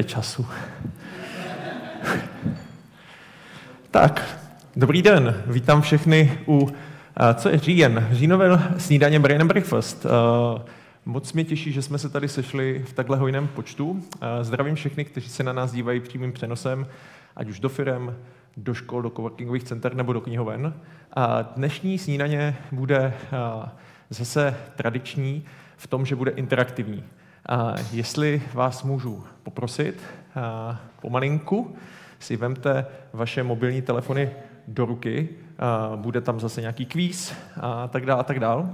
Je času. tak, dobrý den, vítám všechny u, co je říjen, říjnové snídaně Brain and Breakfast. Moc mě těší, že jsme se tady sešli v takhle hojném počtu. Zdravím všechny, kteří se na nás dívají přímým přenosem, ať už do firem, do škol, do coworkingových center nebo do knihoven. A dnešní snídaně bude zase tradiční v tom, že bude interaktivní. A jestli vás můžu poprosit, a pomalinku si vemte vaše mobilní telefony do ruky, a bude tam zase nějaký kvíz a tak dále a tak dále.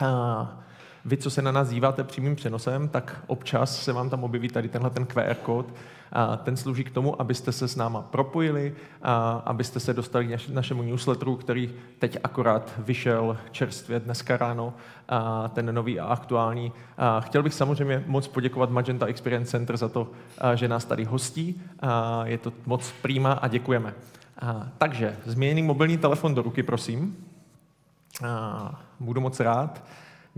A vy, co se na nás díváte přímým přenosem, tak občas se vám tam objeví tady tenhle ten QR kód. A ten slouží k tomu, abyste se s náma propojili, a abyste se dostali k našemu newsletteru, který teď akorát vyšel čerstvě dneska ráno, a ten nový a aktuální. A chtěl bych samozřejmě moc poděkovat Magenta Experience Center za to, že nás tady hostí. A je to moc prýma a děkujeme. A, takže změněný mobilní telefon do ruky, prosím. A, budu moc rád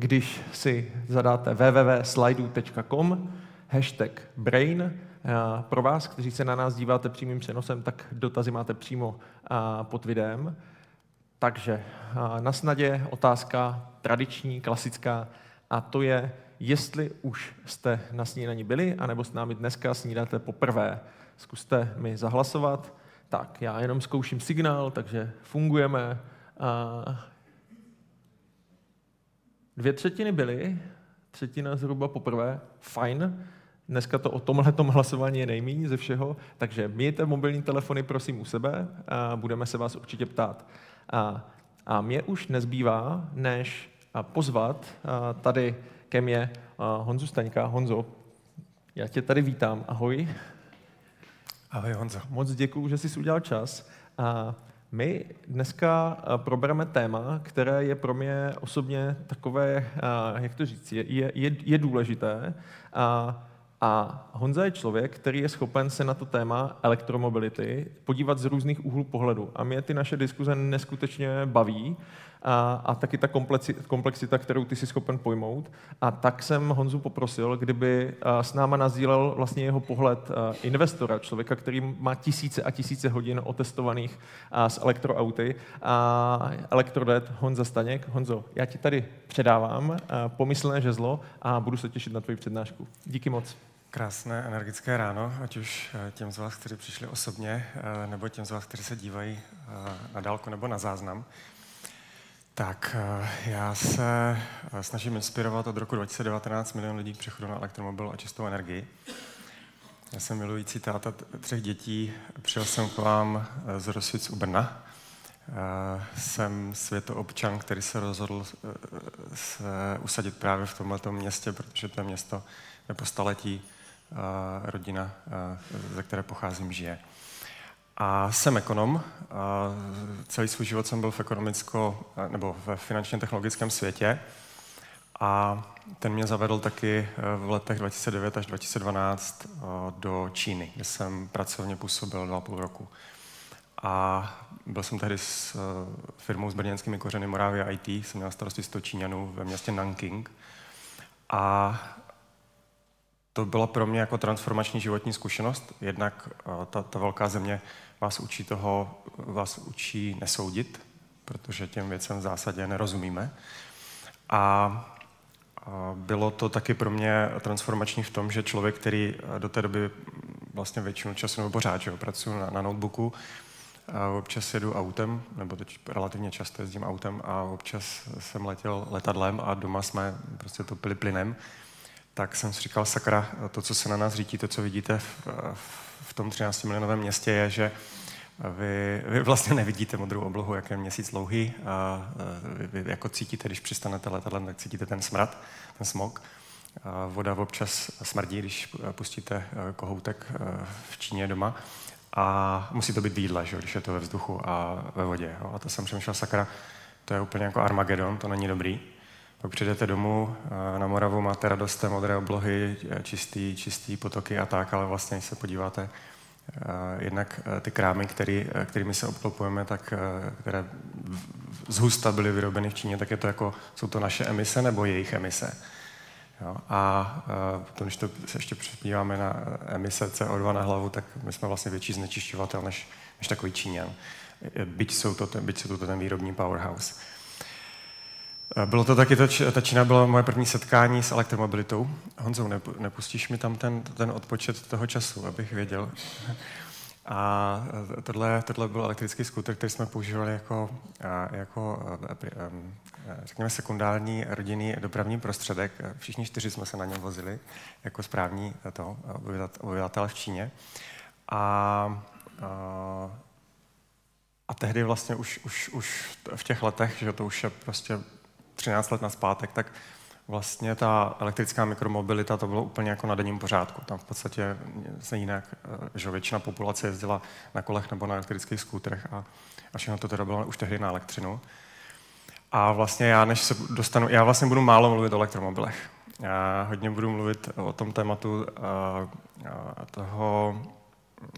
když si zadáte www.slidu.com, hashtag brain, pro vás, kteří se na nás díváte přímým přenosem, tak dotazy máte přímo pod videem. Takže na snadě otázka tradiční, klasická, a to je, jestli už jste na snídaní byli, anebo s námi dneska snídáte poprvé. Zkuste mi zahlasovat. Tak, já jenom zkouším signál, takže fungujeme. Dvě třetiny byly, třetina zhruba poprvé, fajn. Dneska to o tomhle hlasování je nejméně ze všeho, takže mějte mobilní telefony prosím u sebe a budeme se vás určitě ptát. A, a mě už nezbývá, než pozvat tady ke mně Honzu Staňka. Honzo, já tě tady vítám. Ahoj. Ahoj Honzo. Moc děkuju, že jsi udělal čas. A my dneska eh, probereme téma, které je pro mě osobně takové, eh, jak to říct, je, je, je důležité. A, a Honza je člověk, který je schopen se na to téma elektromobility podívat z různých úhlů pohledu. A mě ty naše diskuze neskutečně baví a, a taky ta komplexita, kterou ty jsi schopen pojmout. A tak jsem Honzu poprosil, kdyby s náma nazdílel vlastně jeho pohled investora, člověka, který má tisíce a tisíce hodin otestovaných s elektroauty. A elektrodet Honza Staněk. Honzo, já ti tady předávám pomyslné žezlo a budu se těšit na tvoji přednášku. Díky moc. Krásné, energické ráno, ať už e, těm z vás, kteří přišli osobně, e, nebo těm z vás, kteří se dívají e, na dálku nebo na záznam. Tak, eh, já se eh, snažím inspirovat od roku 2019 milion lidí k přechodu na elektromobil a čistou energii. Já jsem milující táta třech dětí, přijel jsem k vám eh, z Rosic u Brna. Jsem světoobčan, který se rozhodl se usadit právě v tomto městě, protože to je město, kde po staletí rodina, ze které pocházím, žije. A jsem ekonom. A celý svůj život jsem byl v ekonomicko, nebo ve finančně technologickém světě. A ten mě zavedl taky eh, v letech 2009 až 2012 eh, do Číny, kde jsem pracovně působil dva půl roku. A byl jsem tehdy s eh, firmou s brněnskými kořeny Moravia IT, jsem měl starosti 100 Číňanů ve městě Nanking. A to byla pro mě jako transformační životní zkušenost. Jednak ta, ta velká země vás učí toho, vás učí nesoudit, protože těm věcem v zásadě nerozumíme. A bylo to taky pro mě transformační v tom, že člověk, který do té doby vlastně většinu času, nebo pořád, že pracuji na, na notebooku, a občas jedu autem, nebo teď relativně často jezdím autem a občas jsem letěl letadlem a doma jsme prostě topili plynem, tak jsem si říkal, sakra, to, co se na nás řítí, to, co vidíte v, v tom 13 milionovém městě, je, že vy, vy vlastně nevidíte modrou oblohu, jak je měsíc dlouhý a vy, vy jako cítíte, když přistanete letadlem, tak cítíte ten smrad, ten smog. A voda občas smrdí, když pustíte e, kohoutek e, v Číně doma. A musí to být výdla, že, když je to ve vzduchu a ve vodě. Jo. A to jsem přemýšlel, sakra, to je úplně jako Armagedon, to není dobrý. Pak přijdete domů, e, na Moravu máte radost té modré oblohy, čistý, čistý potoky a tak, ale vlastně, když se podíváte jednak eh, ty krámy, který, eh, kterými se obklopujeme, tak, které z husta byly vyrobeny v Číně, tak je to jako, jsou to naše emise nebo jejich emise. Jo? A potom, když to se ještě připíváme na emise CO2 na hlavu, tak my jsme vlastně větší znečišťovatel než, než takový Číňan. Byť jsou to, byť jsou to ten výrobní powerhouse. Bylo to taky, ta Čína byla moje první setkání s elektromobilitou. Honzou, nepustíš mi tam ten, ten odpočet toho času, abych věděl. A tohle, tohle byl elektrický skuter, který jsme používali jako, jako řekněme, sekundární rodinný dopravní prostředek. Všichni čtyři jsme se na něm vozili jako správní to, obyvatel v Číně. A, a, a tehdy vlastně už, už, už v těch letech, že to už je prostě 13 let naspátek, tak vlastně ta elektrická mikromobilita to bylo úplně jako na denním pořádku. Tam v podstatě se jinak, eh, že většina populace jezdila na kolech nebo na elektrických skútrech a, a všechno to teda bylo už tehdy na elektřinu. A vlastně já, než se dostanu, já vlastně budu málo mluvit o elektromobilech. Já hodně budu mluvit o tom tématu a, eh, a eh, toho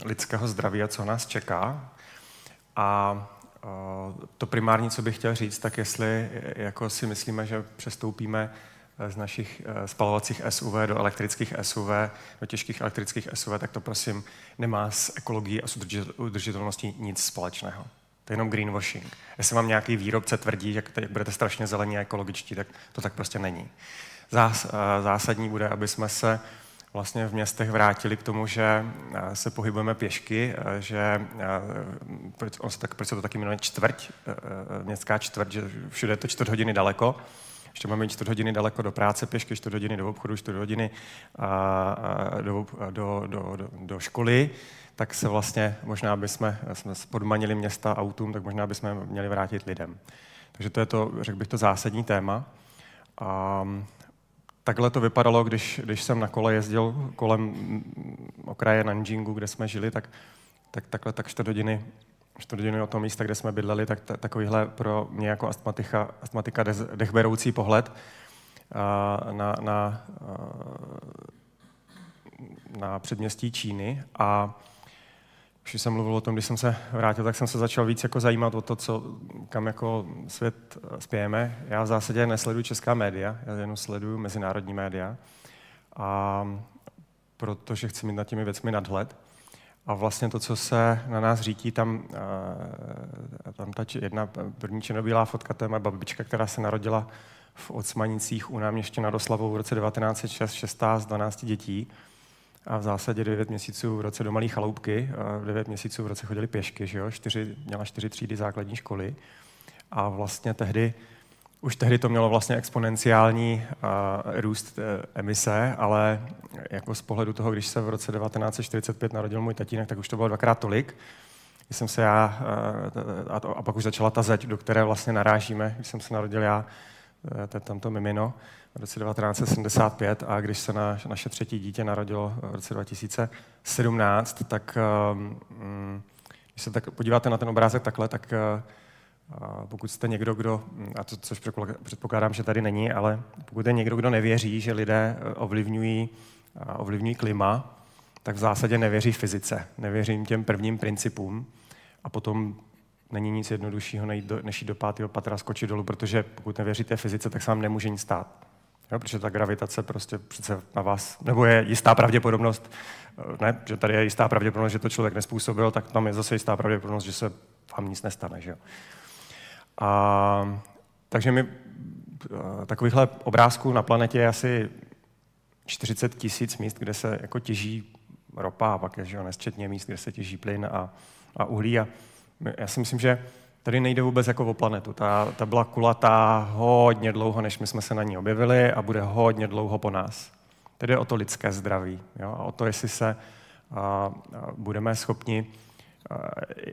lidského zdraví a co nás čeká. A to primární, co bych chtěl říct, tak jestli jako si myslíme, že přestoupíme z našich eh, spalovacích SUV do elektrických SUV, do těžkých elektrických SUV, tak to prosím nemá s ekologií a s udržitelností nic společného. To je jenom greenwashing. Jestli vám nějaký výrobce tvrdí, jak, jak budete strašně zelení a ekologičtí, tak to tak prostě není. Zás, eh, zásadní bude, aby jsme se vlastně v městech vrátili k tomu, že eh, se pohybujeme pěšky, že proč, on se tak, proč se to taky jmenuje čtvrť, městská čtvrť, že všude je to čtvrt hodiny daleko, ještě máme čtvrt hodiny daleko do práce pěšky, čtvrt hodiny do obchodu, čtvrt hodiny a do, do, do, do, do školy, tak se vlastně možná bychom jsme podmanili města autům, tak možná bychom měli vrátit lidem. Takže to je to, řekl bych, to zásadní téma. A takhle to vypadalo, když, když jsem na kole jezdil kolem okraje Nanjingu, kde jsme žili, tak, tak takhle tak čtvrt hodiny o tom místa, kde jsme bydleli, tak t- takovýhle pro mě jako astmatika, astmatika dechberoucí pohled uh, na, na, uh, na předměstí Číny. A když jsem mluvil o tom, když jsem se vrátil, tak jsem se začal víc jako zajímat o to, co, kam jako svět spějeme. Já v zásadě nesleduji česká média, já jenom sleduju mezinárodní média. A protože chci mít nad těmi věcmi nadhled. A vlastně to, co se na nás řítí, tam, eh, tam ta jedna první černobílá fotka, to je moje babička, která se narodila v Ocmanicích u náměště nad Oslavou v roce 1906, 16, 12 dětí. A v zásadě 9 měsíců v roce do malé chaloupky, a 9 měsíců v roce chodili pěšky, že jo? Čtyři, měla čtyři třídy základní školy. A vlastně tehdy už tehdy to mělo vlastně exponenciální uh, růst uh, emise, ale jako z pohledu toho, když se v roce 1945 narodil můj tatínek, tak už to bylo dvakrát tolik. Když jsem se já, uh, a, to, a pak už začala ta zeď, do které vlastně narážíme, když jsem se narodil já, uh, tamto mimino, v roce 1975 a když se na, naše třetí dítě narodilo v roce 2017, tak um, když se tak podíváte na ten obrázek takhle, tak uh, pokud jste někdo, kdo, a to, což předpokládám, že tady není, ale pokud je někdo, kdo nevěří, že lidé eh, ovlivňují, ovlivňují klima, tak v zásadě nevěří fyzice, nevěří těm prvním principům a potom není nic jednoduššího, než jít do pátého patra, skočit dolů, protože pokud nevěříte fyzice, tak se vám nemůže nic stát. Jo, protože ta gravitace prostě přece na vás, nebo je jistá pravděpodobnost, eh, ne, že tady je jistá pravděpodobnost, že to člověk nespůsobil, tak tam je zase jistá pravděpodobnost, že se vám nic nestane. Že jo. A, takže mi takovýchhle obrázků na planetě je asi 40 tisíc míst, kde se jako těží ropa a pak je že nesčetně míst, kde se těží plyn a, a uhlí. A já si myslím, že tady nejde vůbec jako o planetu. Ta, ta byla kulatá hodně dlouho, než my jsme se na ní objevili a bude hodně dlouho po nás. Tedy o to lidské zdraví. Jo? A o to, jestli se a, a budeme schopni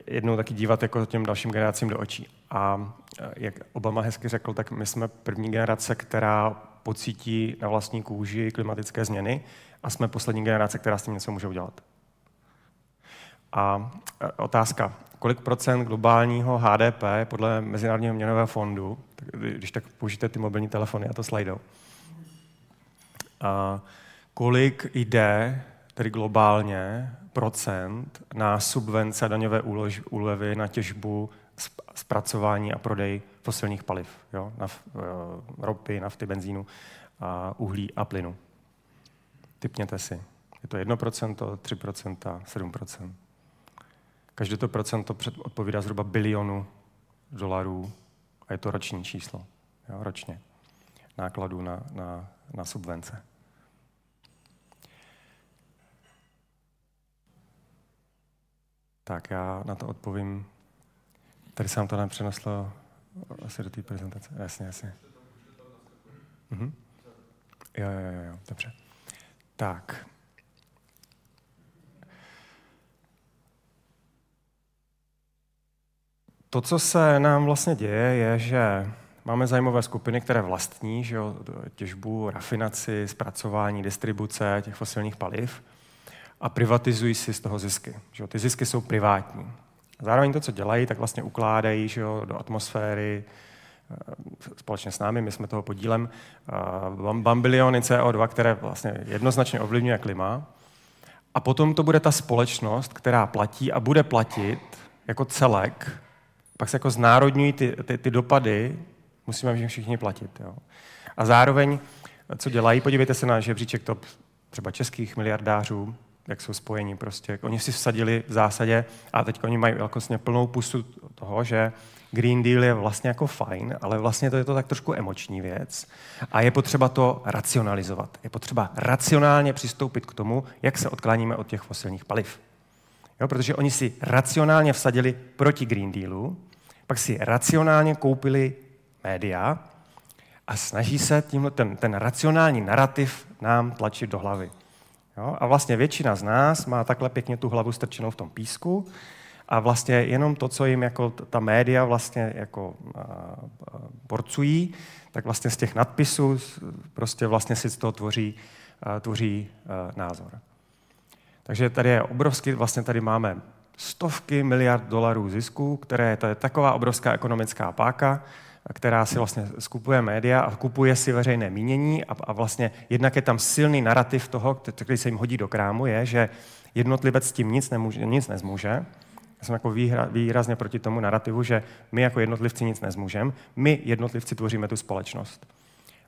jednou taky dívat jako těm dalším generacím do očí. A jak Obama hezky řekl, tak my jsme první generace, která pocítí na vlastní kůži klimatické změny a jsme poslední generace, která s tím něco může udělat. A otázka, kolik procent globálního HDP podle Mezinárodního měnového fondu, když tak použijete ty mobilní telefony a to slajdou, a kolik jde tedy globálně procent na subvence a daňové úlevy na těžbu, zpracování a prodej fosilních paliv, jo? Na, uh, ropy, nafty, benzínu uhlí a plynu. Typněte si. Je to 1%, 3%, 7%. Každé to procento odpovídá zhruba bilionu dolarů a je to roční číslo. Jo, ročně. Nákladů na, na, na subvence. Tak já na to odpovím. Tady se vám to nepřeneslo asi do té prezentace. Jasně, jasně. Mhm. Jo, jo, jo, jo, dobře. Tak. To, co se nám vlastně děje, je, že máme zájmové skupiny, které vlastní že jo, těžbu, rafinaci, zpracování, distribuce těch fosilních paliv a privatizují si z toho zisky. Že jo. Ty zisky jsou privátní. Zároveň to, co dělají, tak vlastně ukládají že jo, do atmosféry eh, společně s námi, my jsme toho podílem, eh, bambiliony CO2, které vlastně jednoznačně ovlivňuje klima. A potom to bude ta společnost, která platí a bude platit jako celek, pak se jako znárodňují ty, ty, ty dopady, musíme všichni platit. Jo. A zároveň, co dělají, podívejte se na žebříček top třeba českých miliardářů, jak jsou spojení prostě. Oni si vsadili v zásadě a teď oni mají vlastně plnou pusu toho, že Green Deal je vlastně jako fajn, ale vlastně to je to tak trošku emoční věc a je potřeba to racionalizovat. Je potřeba racionálně přistoupit k tomu, jak se odkláníme od těch fosilních paliv. Jo, protože oni si racionálně vsadili proti Green Dealu, pak si racionálně koupili média a snaží se tímhle ten, ten racionální narrativ nám tlačit do hlavy. Jo? A vlastně většina z nás má takhle pěkně tu hlavu strčenou v tom písku a vlastně jenom to, co jim jako ta média vlastně jako a, a, porcují, tak vlastně z těch nadpisů prostě vlastně si z toho tvoří, a, tvoří a, názor. Takže tady je obrovský, vlastně tady máme stovky miliard dolarů zisku, které to je taková obrovská ekonomická páka, která si vlastně skupuje média a kupuje si veřejné mínění a, a vlastně jednak je tam silný narrativ toho, který se jim hodí do krámu, je, že jednotlivec s tím nic, nemůže, nic nezmůže. Já jsem jako výhra, výrazně proti tomu narrativu, že my jako jednotlivci nic nezmůžeme, my jednotlivci tvoříme tu společnost.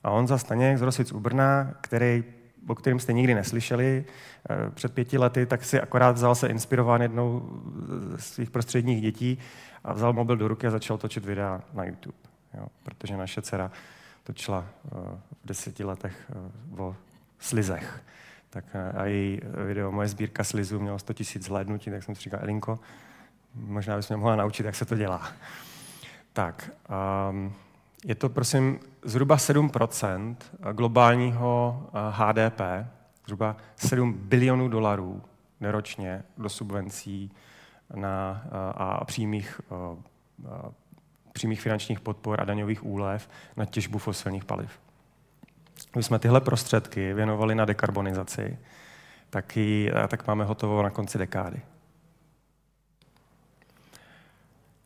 A on za Staněk z Rosic u Brna, který, o kterém jste nikdy neslyšeli eh, před pěti lety, tak si akorát vzal se inspirován jednou z svých prostředních dětí a vzal mobil do ruky a začal točit videa na YouTube jo, protože naše dcera točila uh, v deseti letech uh, o slizech. Tak a její video, moje sbírka slizů mělo 100 000 zhlédnutí, tak jsem si říkal, Elinko, možná bys mě mohla naučit, jak se to dělá. Tak, um, je to prosím zhruba 7% globálního HDP, zhruba 7 bilionů dolarů neročně do subvencí na, a přímých přímých finančních podpor a daňových úlev na těžbu fosilních paliv. Když jsme tyhle prostředky věnovali na dekarbonizaci, tak, ji, tak máme hotovo na konci dekády.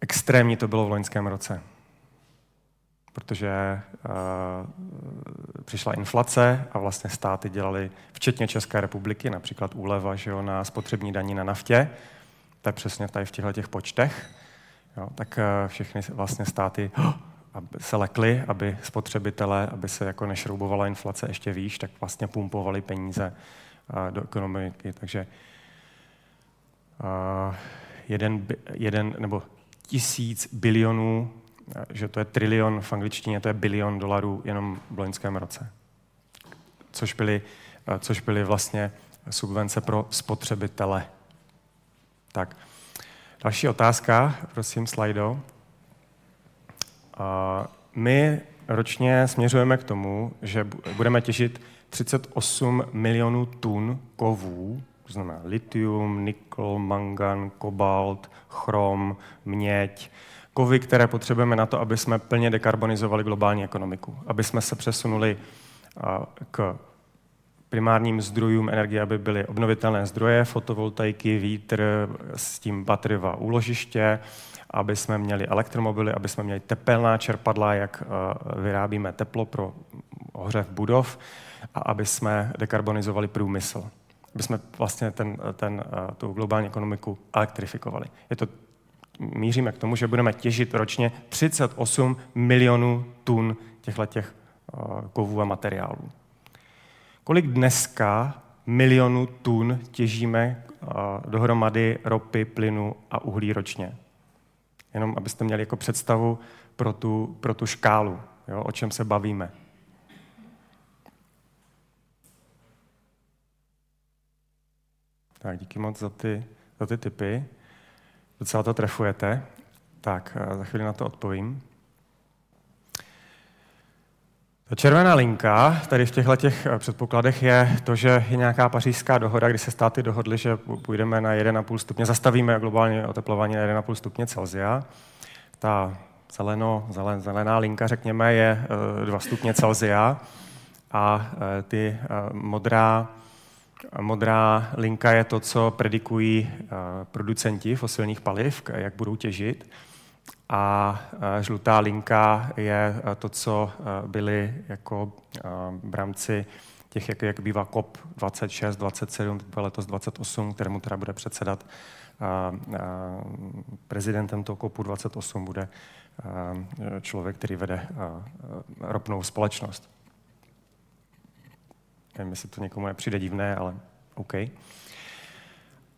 Extrémní to bylo v loňském roce, protože uh, přišla inflace a vlastně státy dělali, včetně České republiky, například úleva že jo, na spotřební daní na naftě, to je přesně tady v těchto těch počtech, Jo, tak eh, všechny vlastně státy se lekly, aby spotřebitelé, aby se jako nešroubovala inflace ještě výš, tak vlastně pumpovali peníze eh, do ekonomiky. Takže eh, jeden, jeden nebo tisíc bilionů, že to je trilion v angličtině, to je bilion dolarů jenom v loňském roce. Což byly, což byly vlastně subvence pro spotřebitele. Tak. Další otázka, prosím, slajdo. My ročně směřujeme k tomu, že budeme těžit 38 milionů tun kovů, to znamená litium, nikl, mangan, kobalt, chrom, měď, kovy, které potřebujeme na to, aby jsme plně dekarbonizovali globální ekonomiku, aby jsme se přesunuli k primárním zdrojům energie, aby byly obnovitelné zdroje, fotovoltaiky, vítr, s tím bateriová úložiště, aby jsme měli elektromobily, aby jsme měli tepelná čerpadla, jak vyrábíme teplo pro ohřev budov a aby jsme dekarbonizovali průmysl. Aby jsme vlastně ten, ten, tu globální ekonomiku elektrifikovali. Je to, míříme k tomu, že budeme těžit ročně 38 milionů tun těchto těch kovů a materiálů. Kolik dneska milionů tun těžíme dohromady ropy, plynu a uhlí ročně? Jenom abyste měli jako představu pro tu, pro tu škálu, jo, o čem se bavíme. Tak díky moc za ty, za ty typy. Docela to trefujete. Tak, za chvíli na to odpovím. Ta červená linka tady v těchto těch eh, předpokladech je to, že je nějaká pařížská dohoda, kdy se státy dohodly, že půjdeme na 1,5 stupně, zastavíme globální oteplování na 1,5 stupně Celsia. Ta zeleno, zelen, zelená linka, řekněme, je 2 eh, stupně Celsia a eh, ty modrá, modrá linka je to, co predikují producenti fosilních paliv, jak budou těžit a žlutá linka je to, co byly jako v rámci těch, jak, jak bývá COP 26, 27, letos 28, kterému teda bude předsedat prezidentem toho COPu 28 bude člověk, který vede ropnou společnost. Nevím, jestli to někomu nepřijde divné, ale OK.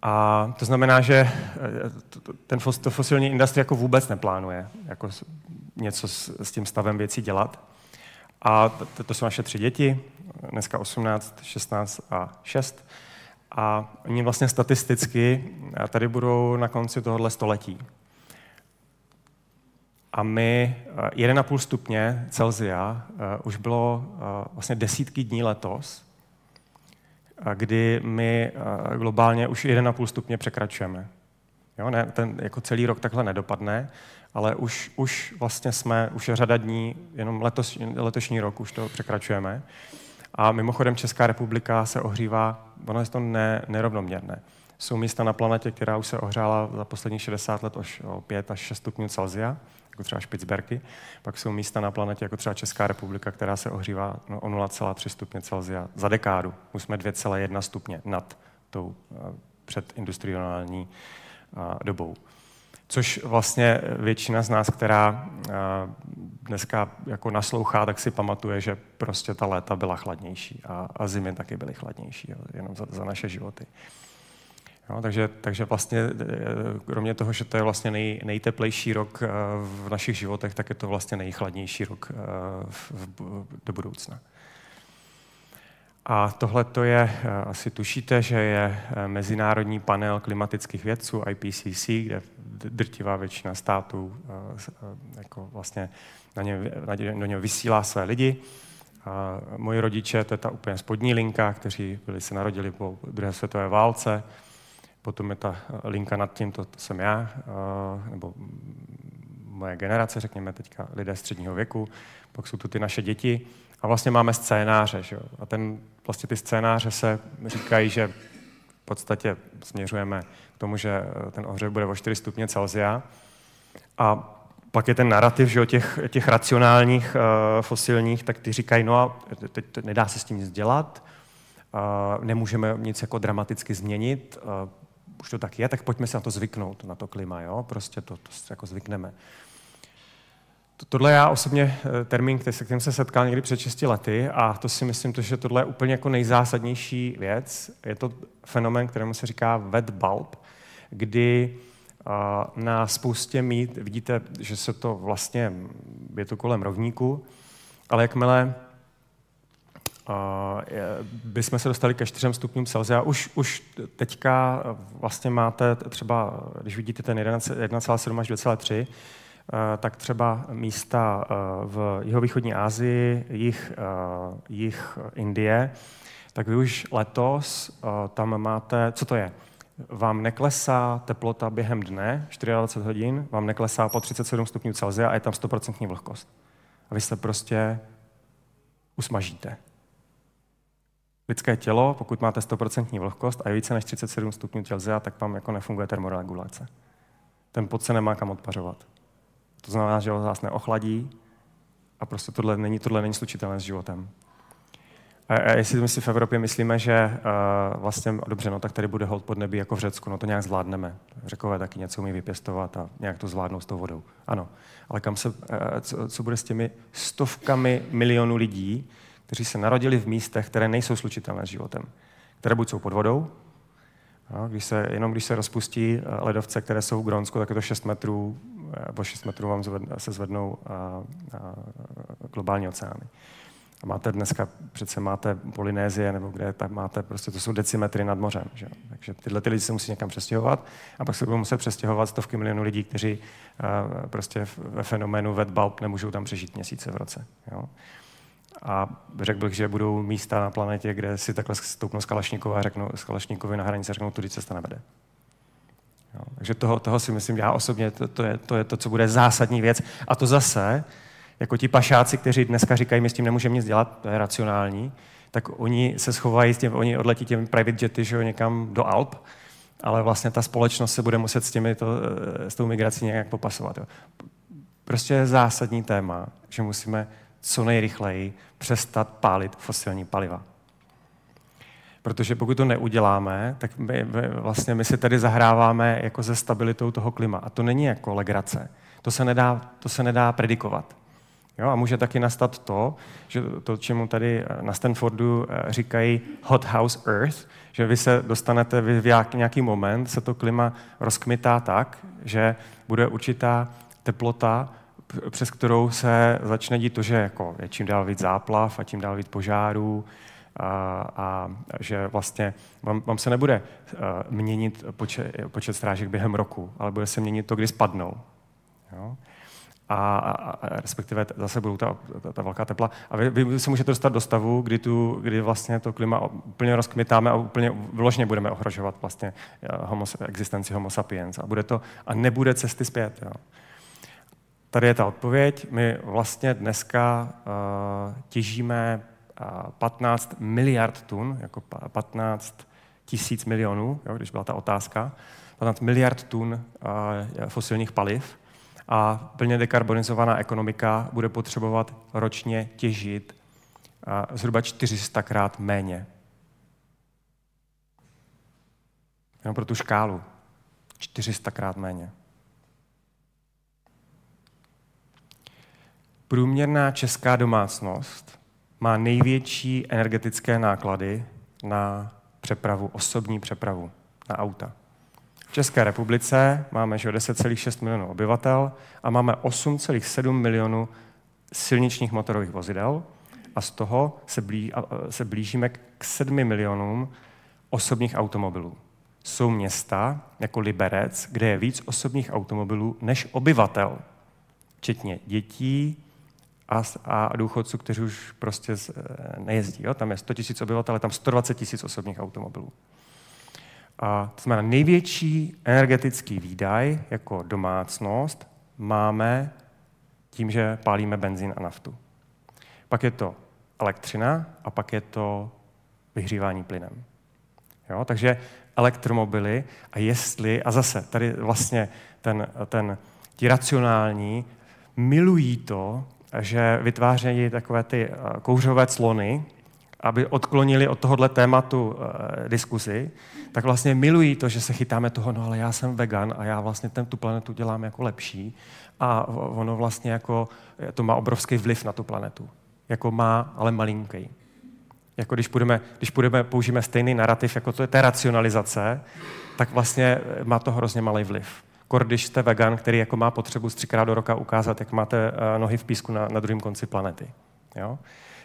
A to znamená, že eh, ten to fosilní industrie jako vůbec neplánuje jako něco s, s tím stavem věcí dělat. A to, to jsou naše tři děti, dneska 18, 16 a 6. A oni vlastně statisticky tady budou na konci tohohle století. A my 1,5 eh, stupně Celzia uh, už bylo vlastně desítky dní letos, kdy my globálně už 1,5 stupně překračujeme. Jo, ne, ten jako celý rok takhle nedopadne, ale už, už vlastně jsme, už je řada dní, jenom letos, letošní rok už to překračujeme. A mimochodem Česká republika se ohřívá, ono je to ne, nerovnoměrné. Jsou místa na planetě, která už se ohřála za posledních 60 let už o 5 až 6 stupňů Celsia, jako třeba Špicberky. Pak jsou místa na planetě, jako třeba Česká republika, která se ohřívá no, o 0,3 stupně Celsia za dekádu. Už jsme 2,1 stupně nad tou uh, předindustriální uh, dobou. Což vlastně většina z nás, která uh, dneska jako naslouchá, tak si pamatuje, že prostě ta léta byla chladnější a, a zimy taky byly chladnější, jo, jenom za, za naše životy. Jo, takže, takže vlastně, eh, kromě toho, že to je vlastně nej, nejteplejší rok eh, v našich životech, tak je to vlastně nejchladnější rok eh, v, v, do budoucna. A tohle to je, asi tušíte, že je Mezinárodní panel klimatických vědců IPCC, kde drtivá většina států jako vlastně na ně, na ně, do něho vysílá své lidi. A moji rodiče, to je ta úplně spodní linka, kteří byli se narodili po druhé světové válce, Potom je ta linka nad tím, to, to jsem já, nebo moje generace, řekněme teďka lidé středního věku, pak jsou tu ty naše děti a vlastně máme scénáře. Že jo? A ten, vlastně ty scénáře se říkají, že v podstatě směřujeme k tomu, že ten ohřev bude o 4 stupně Celsia. A pak je ten narrativ že jo, těch, těch racionálních uh, fosilních, tak ty říkají, no a teď, teď nedá se s tím nic dělat, uh, nemůžeme nic jako dramaticky změnit, uh, už to tak je, tak pojďme se na to zvyknout, na to klima, jo? prostě to, to jako zvykneme. Tohle já osobně eh, termín, který se kterým se setkal někdy před 6 lety a to si myslím, to, že tohle je úplně jako nejzásadnější věc. Je to fenomén, kterému se říká wet bulb, kdy na spoustě mít vidíte, že se to vlastně, je to kolem rovníku, ale jakmile bychom se dostali ke 4 stupňům Celsia. Už, už teďka vlastně máte třeba, když vidíte ten 1,7 až 2,3, eh, tak třeba místa eh, v jihovýchodní Asii, jich, eh, jich Indie, tak vy už letos tam máte, co to je? Vám neklesá teplota během dne, 24 hodin, vám neklesá po 37 stupňů Celsia a je tam 100% vlhkost. A vy se prostě usmažíte lidské tělo, pokud máte 100% vlhkost a je více než 37 stupňů Celsia, tak tam jako nefunguje termoregulace. Ten pod se nemá kam odpařovat. To znamená, že ho vás neochladí a prostě tohle není, tohle není slučitelné s životem. A jestli my si v Evropě myslíme, že uh, vlastně, dobře, no tak tady bude hold pod nebí jako v Řecku, no to nějak zvládneme. Řekové taky něco umí vypěstovat a nějak to zvládnou s tou vodou. Ano, ale kam se, uh, co, co bude s těmi stovkami milionů lidí, kteří se narodili v místech, které nejsou slučitelné s životem, které buď jsou pod vodou, no, když se, jenom když se rozpustí ledovce, které jsou v Grónsku, tak je to 6 metrů, nebo 6 metrů vám zved, se zvednou a, a, globální oceány. A máte dneska, přece máte Polynézie, nebo kde tak máte, prostě to jsou decimetry nad mořem. Že? Takže tyhle ty lidi se musí někam přestěhovat a pak se budou muset přestěhovat stovky milionů lidí, kteří uh, prostě ve fenoménu wet bulb nemůžou tam přežít měsíce v roce. Jo? A řekl bych, že budou místa na planetě, kde si takhle stoupnou z Kalašníkova a řeknou, z Kalašníkovi na hranici a řeknou, tudy cesta nevede. Jo? Takže toho, toho si myslím, já osobně, to, to, je, to je to, co bude zásadní věc. A to zase jako ti pašáci, kteří dneska říkají, my s tím nemůžeme nic dělat, to je racionální, tak oni se schovají, s tím, oni odletí těmi private jety že jo, někam do Alp, ale vlastně ta společnost se bude muset s, těmi to, s tou migrací nějak popasovat. Jo. Prostě je zásadní téma, že musíme co nejrychleji přestat pálit fosilní paliva. Protože pokud to neuděláme, tak my, vlastně my si tady zahráváme jako se stabilitou toho klima. A to není jako legrace. To se nedá, to se nedá predikovat. Jo, a může taky nastat to, že to, čemu tady eh, na Stanfordu eh, říkají hot house earth, že vy se dostanete v nějaký moment, se to klima rozkmitá tak, že bude určitá teplota, přes kterou se začne dít to, že jako je čím dál víc záplav a čím dál víc požárů a, a že vlastně vám, vám se nebude uh, měnit počet, počet strážek během roku, ale bude se měnit to, kdy spadnou. Jo? a, a, a respektive zase budou ta, ta, ta velká tepla. A vy, vy se můžete dostat do stavu, kdy, tu, kdy vlastně to klima úplně rozkmitáme a úplně vložně budeme ohrožovat vlastně eh, homo, existenci homo sapiens. A, bude to, a nebude cesty zpět. Jo. Tady je ta odpověď. My vlastně dneska uh, těžíme uh, eh, 15 miliard tun, jako 15 tisíc milionů, jo, když byla ta otázka, 15 miliard tun uh, fosilních paliv a plně dekarbonizovaná ekonomika bude potřebovat ročně těžit zhruba 400 krát méně. Jenom pro tu škálu. 400 krát méně. Průměrná česká domácnost má největší energetické náklady na přepravu, osobní přepravu, na auta. V České republice máme 10,6 milionů obyvatel a máme 8,7 milionů silničních motorových vozidel a z toho se, blí, se blížíme k 7 milionům osobních automobilů. Jsou města jako Liberec, kde je víc osobních automobilů než obyvatel, včetně dětí a, a důchodců, kteří už prostě nejezdí. Jo? Tam je 100 000 obyvatel, ale tam 120 000 osobních automobilů. A to znamená, největší energetický výdaj jako domácnost máme tím, že pálíme benzín a naftu. Pak je to elektřina a pak je to vyhřívání plynem. Jo? Takže elektromobily a jestli, a zase tady vlastně ten, ten, ti racionální milují to, že vytvářejí takové ty eh, kouřové clony, aby odklonili od tohohle tématu e, diskuzi, tak vlastně milují to, že se chytáme toho, no ale já jsem vegan a já vlastně ten, tu planetu dělám jako lepší a ono vlastně jako, to má obrovský vliv na tu planetu. Jako má, ale malinký. Jako když, budeme, když budeme, použijeme stejný narrativ, jako to je té racionalizace, tak vlastně má to hrozně malý vliv. Kor, když jste vegan, který jako má potřebu třikrát do roka ukázat, jak máte e, nohy v písku na, na druhém konci planety. Jo?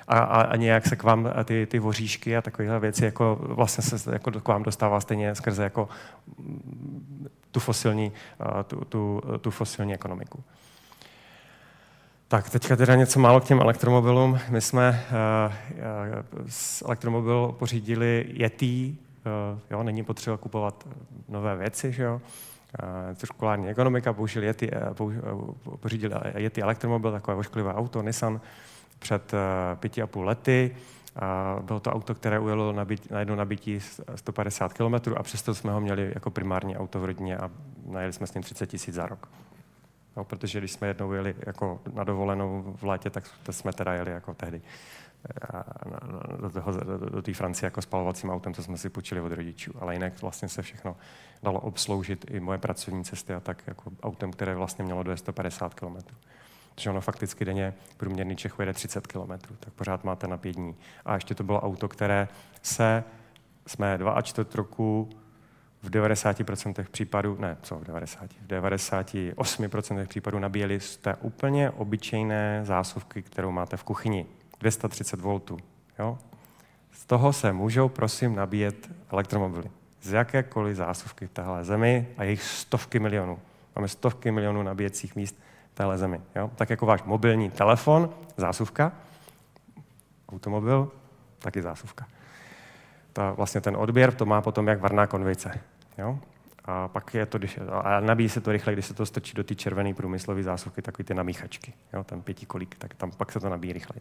a, a, a nějak se k vám ty, ty voříšky a takovéhle věci jako vlastně se jako k vám dostává stejně skrze jako mm, tu fosilní, tu, tu, tu fosilní ekonomiku. Tak, teďka teda něco málo k těm elektromobilům. My jsme uh, elektromobil pořídili Yeti, uh, jo, není potřeba kupovat nové věci, že jo. Uh, cirkulární ekonomika, použili Yeti, uh, pořídili Yeti elektromobil, takové ošklivé auto, Nissan, před eh, pěti a půl lety. Bylo to auto, které ujelo na jedno nabití 150 km a přesto jsme ho měli jako primární auto v rodině a najeli jsme s ním 30 tisíc za rok. No, protože když jsme jednou jeli jako na dovolenou v létě, tak jsme teda jeli jako tehdy do, toho, do, do té Francie jako spalovacím autem, co jsme si počili od rodičů. Ale jinak vlastně se všechno dalo obsloužit i moje pracovní cesty a tak jako autem, které vlastně mělo do 150 km. Protože ono fakticky denně průměrný Čech jede 30 km, tak pořád máte na pět dní. A ještě to bylo auto, které se, jsme dva a čtvrt roku v 90% případů, ne, co v 90, v 98% případů nabíjeli z té úplně obyčejné zásuvky, kterou máte v kuchyni. 230 V. Jo? Z toho se můžou, prosím, nabíjet elektromobily. Z jakékoliv zásuvky v téhle zemi a jejich stovky milionů. Máme stovky milionů nabíjecích míst v téhle zemi. Jo? Tak jako váš mobilní telefon, zásuvka, automobil, taky zásuvka. Ta, vlastně ten odběr to má potom jak varná konvice. Jo? A pak je to, když, a nabíjí se to rychle, když se to strčí do té červené průmyslové zásuvky, takový ty namíchačky, jo? ten pětikolík, tak tam pak se to nabíjí rychleji.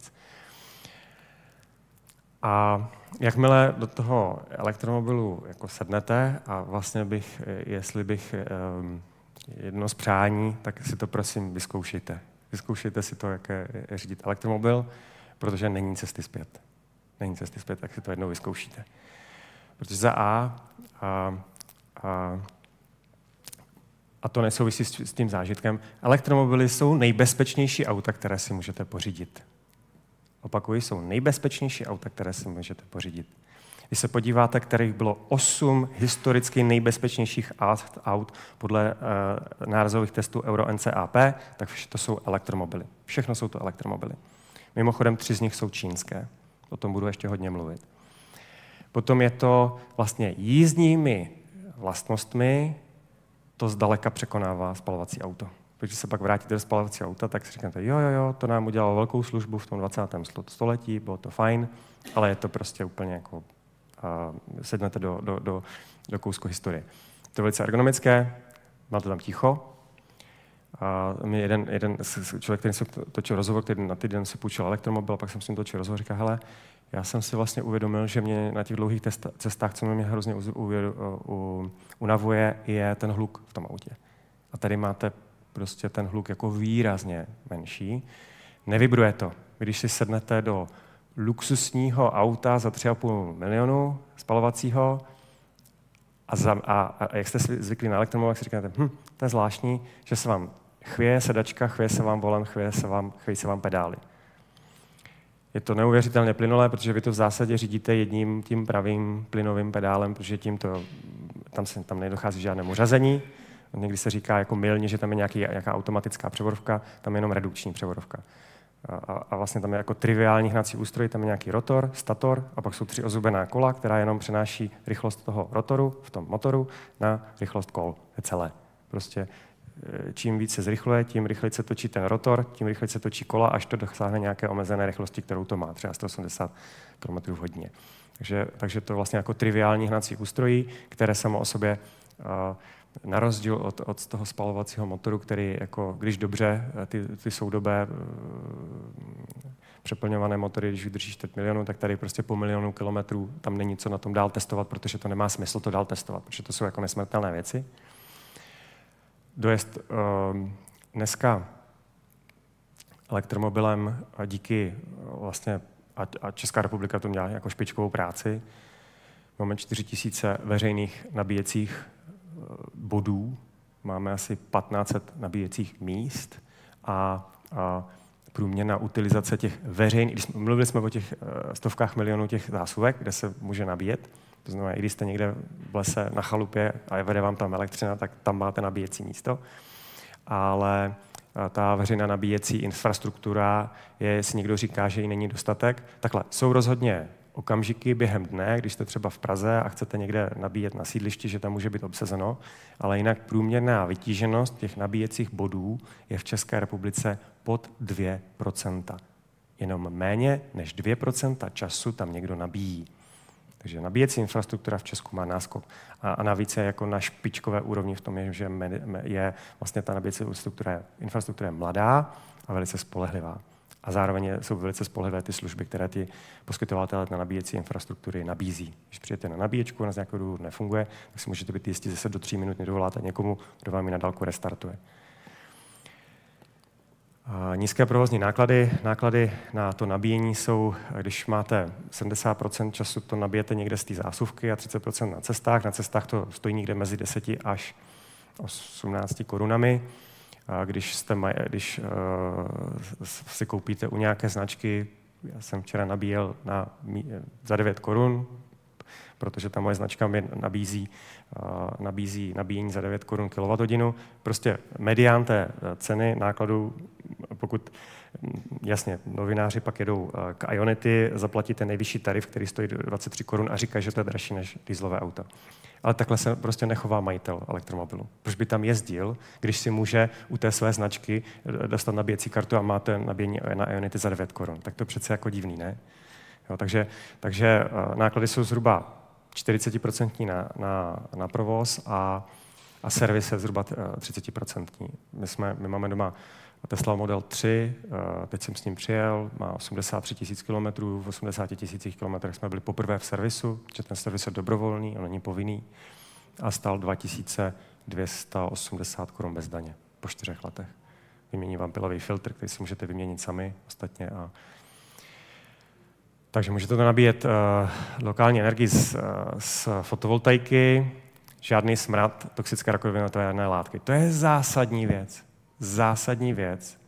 A jakmile do toho elektromobilu jako sednete a vlastně bych, jestli bych um, jedno z přání, tak si to prosím vyzkoušejte. Vyzkoušejte si to, jak je řídit elektromobil, protože není cesty zpět. Není cesty zpět, tak si to jednou vyzkoušíte. Protože za A, a, a, a to nesouvisí s tím zážitkem, elektromobily jsou nejbezpečnější auta, které si můžete pořídit. Opakuji, jsou nejbezpečnější auta, které si můžete pořídit. Když se podíváte, kterých bylo osm historicky nejbezpečnějších aut podle uh, nárazových testů Euro NCAP, tak to jsou elektromobily. Všechno jsou to elektromobily. Mimochodem, tři z nich jsou čínské. O tom budu ještě hodně mluvit. Potom je to vlastně jízdními vlastnostmi, to zdaleka překonává spalovací auto. Když se pak vrátíte do spalovacího auta, tak si říkáte, jo, jo, jo, to nám udělalo velkou službu v tom 20. století, bylo to fajn, ale je to prostě úplně jako, uh, sednete do, do, do, do kousku historie. To je velice ergonomické, máte tam ticho, a mě jeden, jeden člověk, který se točil rozhovor, který na týden si půjčil elektromobil, a pak jsem s ním točil rozhovor, říká, hele, já jsem si vlastně uvědomil, že mě na těch dlouhých cestách, co mě hrozně unavuje, je ten hluk v tom autě. A tady máte prostě ten hluk jako výrazně menší. Nevybruje to. Když si sednete do luxusního auta za 3,5 milionu spalovacího a, za, a, a jak jste zvyklí na elektromobil, tak si říkáte, hm, to je zvláštní, že se vám chvěje sedačka, chvěje se vám volant, chvěje se vám, chvěje se vám pedály. Je to neuvěřitelně plynulé, protože vy to v zásadě řídíte jedním tím pravým plynovým pedálem, protože tím to, tam, se, tam nedochází žádnému řazení, Někdy se říká jako milně, že tam je nějaký, nějaká automatická převodovka, tam je jenom redukční převodovka. A, a, a vlastně tam je jako triviální hnací ústroj, tam je nějaký rotor, stator a pak jsou tři ozubená kola, která jenom přenáší rychlost toho rotoru v tom motoru na rychlost kol. Je celé. Prostě e, čím více zrychluje, tím rychleji se točí ten rotor, tím rychleji se točí kola, až to dosáhne nějaké omezené rychlosti, kterou to má, třeba 180 km hodině. Takže, takže to vlastně jako triviální hnací ústrojí, které samo o sobě uh, na rozdíl od, od toho spalovacího motoru, který, jako, když dobře, eh, ty, ty soudobé uh, přeplňované motory, když vydrží 4 milionů, tak tady prostě po milionu kilometrů tam není co na tom dál testovat, protože to nemá smysl to dál testovat, protože to jsou jako nesmrtelné věci. Dojezd uh, dneska elektromobilem a díky vlastně, a, a Česká republika to měla jako špičkovou práci, máme 4 tisíce veřejných nabíjecích bodů, máme asi 1500 nabíjecích míst a, a průměrná utilizace těch veřejných, když jsme, mluvili jsme o těch eh, stovkách milionů těch zásuvek, kde se může nabíjet, to znamená, i když jste někde v lese na chalupě a vede vám tam elektřina, tak tam máte nabíjecí místo. Ale eh, ta veřejná nabíjecí infrastruktura je, jestli někdo říká, že ji není dostatek. Takhle, jsou rozhodně okamžiky během dne, když jste třeba v Praze a chcete někde nabíjet na sídlišti, že tam může být obsazeno, ale jinak průměrná vytíženost těch nabíjecích bodů je v České republice pod 2%. Jenom méně než 2% času tam někdo nabíjí. Takže nabíjecí infrastruktura v Česku má náskok. A, a navíc je jako na špičkové úrovni v tom, je, že je vlastně ta nabíjecí infrastruktura, infrastruktura je mladá a velice spolehlivá a zároveň jsou velice spolehlivé ty služby, které ty poskytovatelé na nabíjecí infrastruktury nabízí. Když přijete na nabíječku a z nějakého důvodu nefunguje, tak si můžete být jistí, že se do tří minut nedovoláte někomu, kdo vám ji na dálku restartuje. Nízké provozní náklady. Náklady na to nabíjení jsou, když máte 70% času, to nabijete někde z té zásuvky a 30% na cestách. Na cestách to stojí někde mezi 10 až 18 korunami. Když, jste, když uh, si koupíte u nějaké značky, já jsem včera nabíjel na, za 9 korun, protože ta moje značka mi nabízí, uh, nabízí nabíjení za 9 korun kWh. Prostě medián té ceny nákladů, pokud jasně, novináři pak jedou k Ionity, zaplatíte nejvyšší tarif, který stojí 23 korun a říkají, že to je dražší než dieselové auta. Ale takhle se prostě nechová majitel elektromobilu. Proč by tam jezdil, když si může u té své značky dostat nabíjecí kartu a máte nabíjení na Ionity za 9 korun? Tak to přece jako divný, ne? Jo, takže, takže náklady jsou zhruba 40% na, na, na provoz a, a servis je zhruba 30%. My, jsme, my máme doma Tesla Model 3, teď jsem s ním přijel, má 83 tisíc kilometrů, v 80 tisících kilometrech jsme byli poprvé v servisu, že ten servis je dobrovolný, on není povinný a stál 2280 korun bez daně po čtyřech letech. Vymění vám pilový filtr, který si můžete vyměnit sami ostatně a takže můžete to nabíjet uh, lokální energii z, uh, z fotovoltaiky, žádný smrad toxické rakovinové látky. To je zásadní věc. Zásadní věc,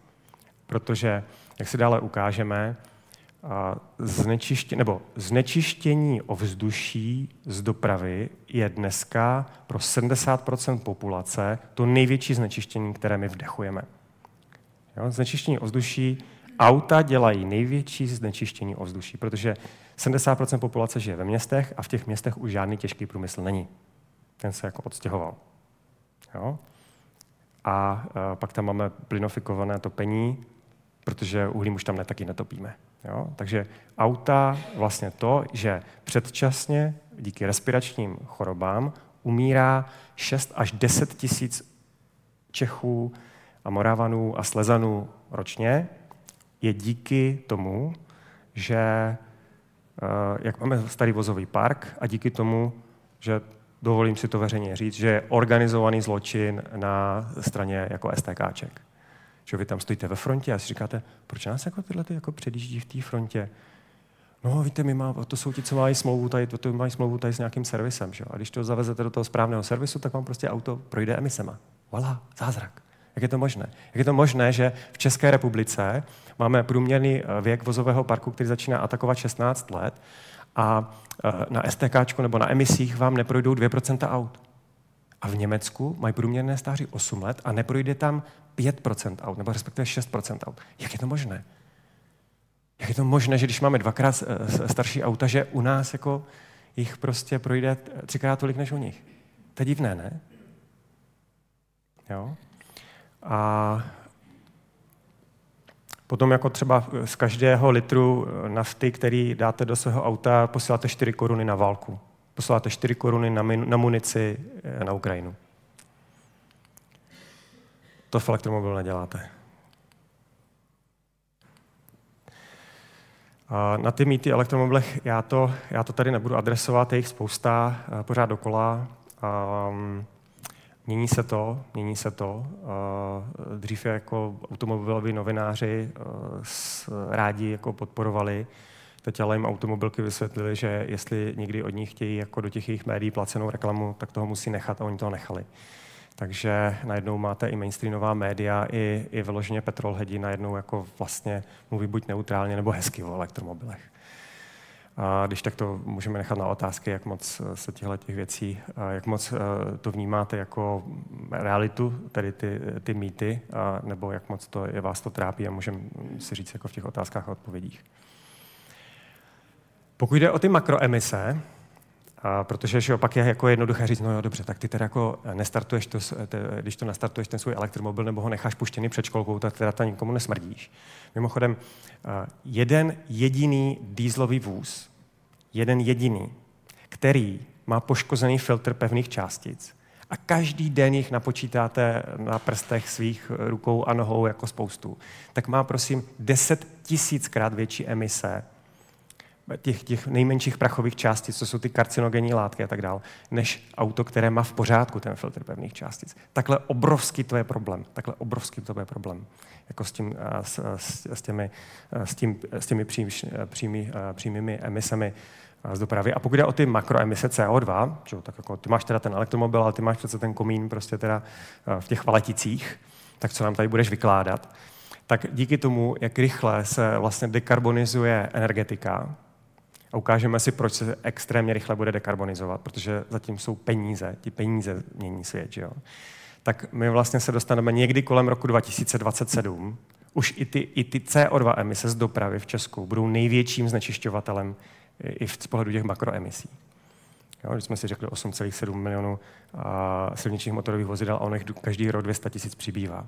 protože, jak si dále ukážeme, uh, znečiště, nebo znečištění ovzduší z dopravy je dneska pro 70% populace to největší znečištění, které my vdechujeme. Jo? Znečištění ovzduší Auta dělají největší znečištění ovzduší, protože 70% populace žije ve městech a v těch městech už žádný těžký průmysl není. Ten se jako odstěhoval. Jo? A, a pak tam máme plynofikované topení, protože uhlím už tam ne, taky netopíme. Jo? Takže auta vlastně to, že předčasně díky respiračním chorobám umírá 6 až 10 tisíc Čechů a Moravanů a Slezanů ročně, je díky tomu, že eh, jak máme starý vozový park a díky tomu, že dovolím si to veřejně říct, že je organizovaný zločin na straně jako STKček. Že vy tam stojíte ve frontě a si říkáte, proč nás jako tyhle ty jako předjíždí v té frontě? No, víte, my má, to jsou ti, co mají smlouvu tady, to, to mají smlouvu tady s nějakým servisem. Že? A když to zavezete do toho správného servisu, tak vám prostě auto projde emisema. Voilà, zázrak. Jak je to možné? Jak je to možné, že v České republice máme průměrný eh, věk vozového parku, který začíná atakovat 16 let a eh, na STK nebo na emisích vám neprojdou 2% aut. A v Německu mají průměrné stáří 8 let a neprojde tam 5% aut, nebo respektive 6% aut. Jak je to možné? Jak je to možné, že když máme dvakrát eh, starší auta, že u nás jako jich prostě projde třikrát tolik než u nich? To je divné, ne? Jo? A potom jako třeba z každého litru nafty, který dáte do svého auta, posíláte 4 koruny na válku. Posíláte 4 koruny na, min, na munici eh, na Ukrajinu. To v elektromobilu neděláte. Na ty mýty elektromobilech já to, já to tady nebudu adresovat, je jich spousta, eh, pořád dokola. Um, Mění se to, mění se to. Dřív jako automobiloví novináři rádi jako podporovali, teď ale jim automobilky vysvětlili, že jestli někdy od nich chtějí jako do těch jejich médií placenou reklamu, tak toho musí nechat a oni toho nechali. Takže najednou máte i mainstreamová média, i, i vyloženě petrolhedi najednou jako vlastně mluví buď neutrálně nebo hezky o elektromobilech. A když tak to můžeme nechat na otázky, jak moc se těchto těch věcí, jak moc e, to vnímáte jako realitu, tedy ty, ty mýty, nebo jak moc to je vás to trápí a můžeme si říct jako v těch otázkách a odpovědích. Pokud jde o ty makroemise, a protože že opak je jako jednoduché říct, no jo, dobře, tak ty teda jako nestartuješ to, te, když to nastartuješ ten svůj elektromobil nebo ho necháš puštěný před školkou, tak teda to nikomu nesmrdíš. Mimochodem, jeden jediný dýzlový vůz, jeden jediný, který má poškozený filtr pevných částic a každý den jich napočítáte na prstech svých rukou a nohou jako spoustu, tak má prosím 10 tisíckrát větší emise těch, těch nejmenších prachových částic, co jsou ty karcinogenní látky a tak dále, než auto, které má v pořádku ten filtr pevných částic. Takhle obrovský to je problém. Takhle obrovský to je problém. Jako s, tím, s, s, s těmi, s tím, s těmi přím, přímý, přímými emisemi z dopravy. A pokud jde o ty makroemise CO2, čo, tak jako ty máš teda ten elektromobil, ale ty máš přece ten komín prostě teda v těch valeticích, tak co nám tady budeš vykládat, tak díky tomu, jak rychle se vlastně dekarbonizuje energetika, a ukážeme si, proč se extrémně rychle bude dekarbonizovat, protože zatím jsou peníze, ti peníze mění svět, že jo? tak my vlastně se dostaneme někdy kolem roku 2027. Už i ty, i ty CO2 emise z dopravy v Česku budou největším znečišťovatelem i z pohledu těch makroemisí. Jo, když jsme si řekli 8,7 milionů silničních motorových vozidel a ono jich každý rok 200 tisíc přibývá.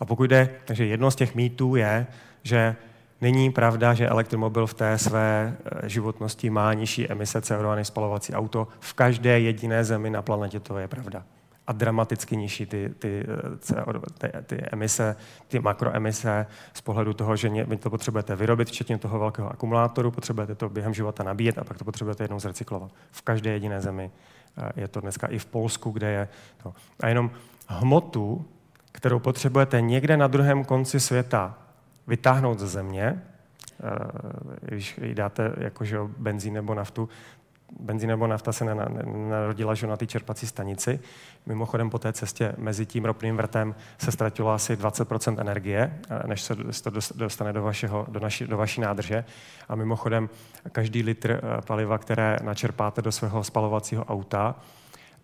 A pokud jde, takže jedno z těch mýtů je, že není pravda, že elektromobil v té své eh, životnosti má nižší emise CO2 než spalovací auto. V každé jediné zemi na planetě to je pravda. A dramaticky nižší ty, ty, eh, CO2, ty, ty emise, ty makroemise z pohledu toho, že vy to potřebujete vyrobit, včetně toho velkého akumulátoru, potřebujete to během života nabíjet a pak to potřebujete jednou zrecyklovat. V každé jediné zemi eh, je to dneska i v Polsku, kde je to. A jenom hmotu kterou potřebujete někde na druhém konci světa vytáhnout ze země, eh, když ji dáte jakože benzín nebo naftu, benzín nebo nafta se narodila že na té čerpací stanici. Mimochodem po té cestě mezi tím ropným vrtem se ztratilo asi 20% energie, eh, než se to dostane do, vašeho, do, naši, do vaší nádrže. A mimochodem každý litr eh, paliva, které načerpáte do svého spalovacího auta,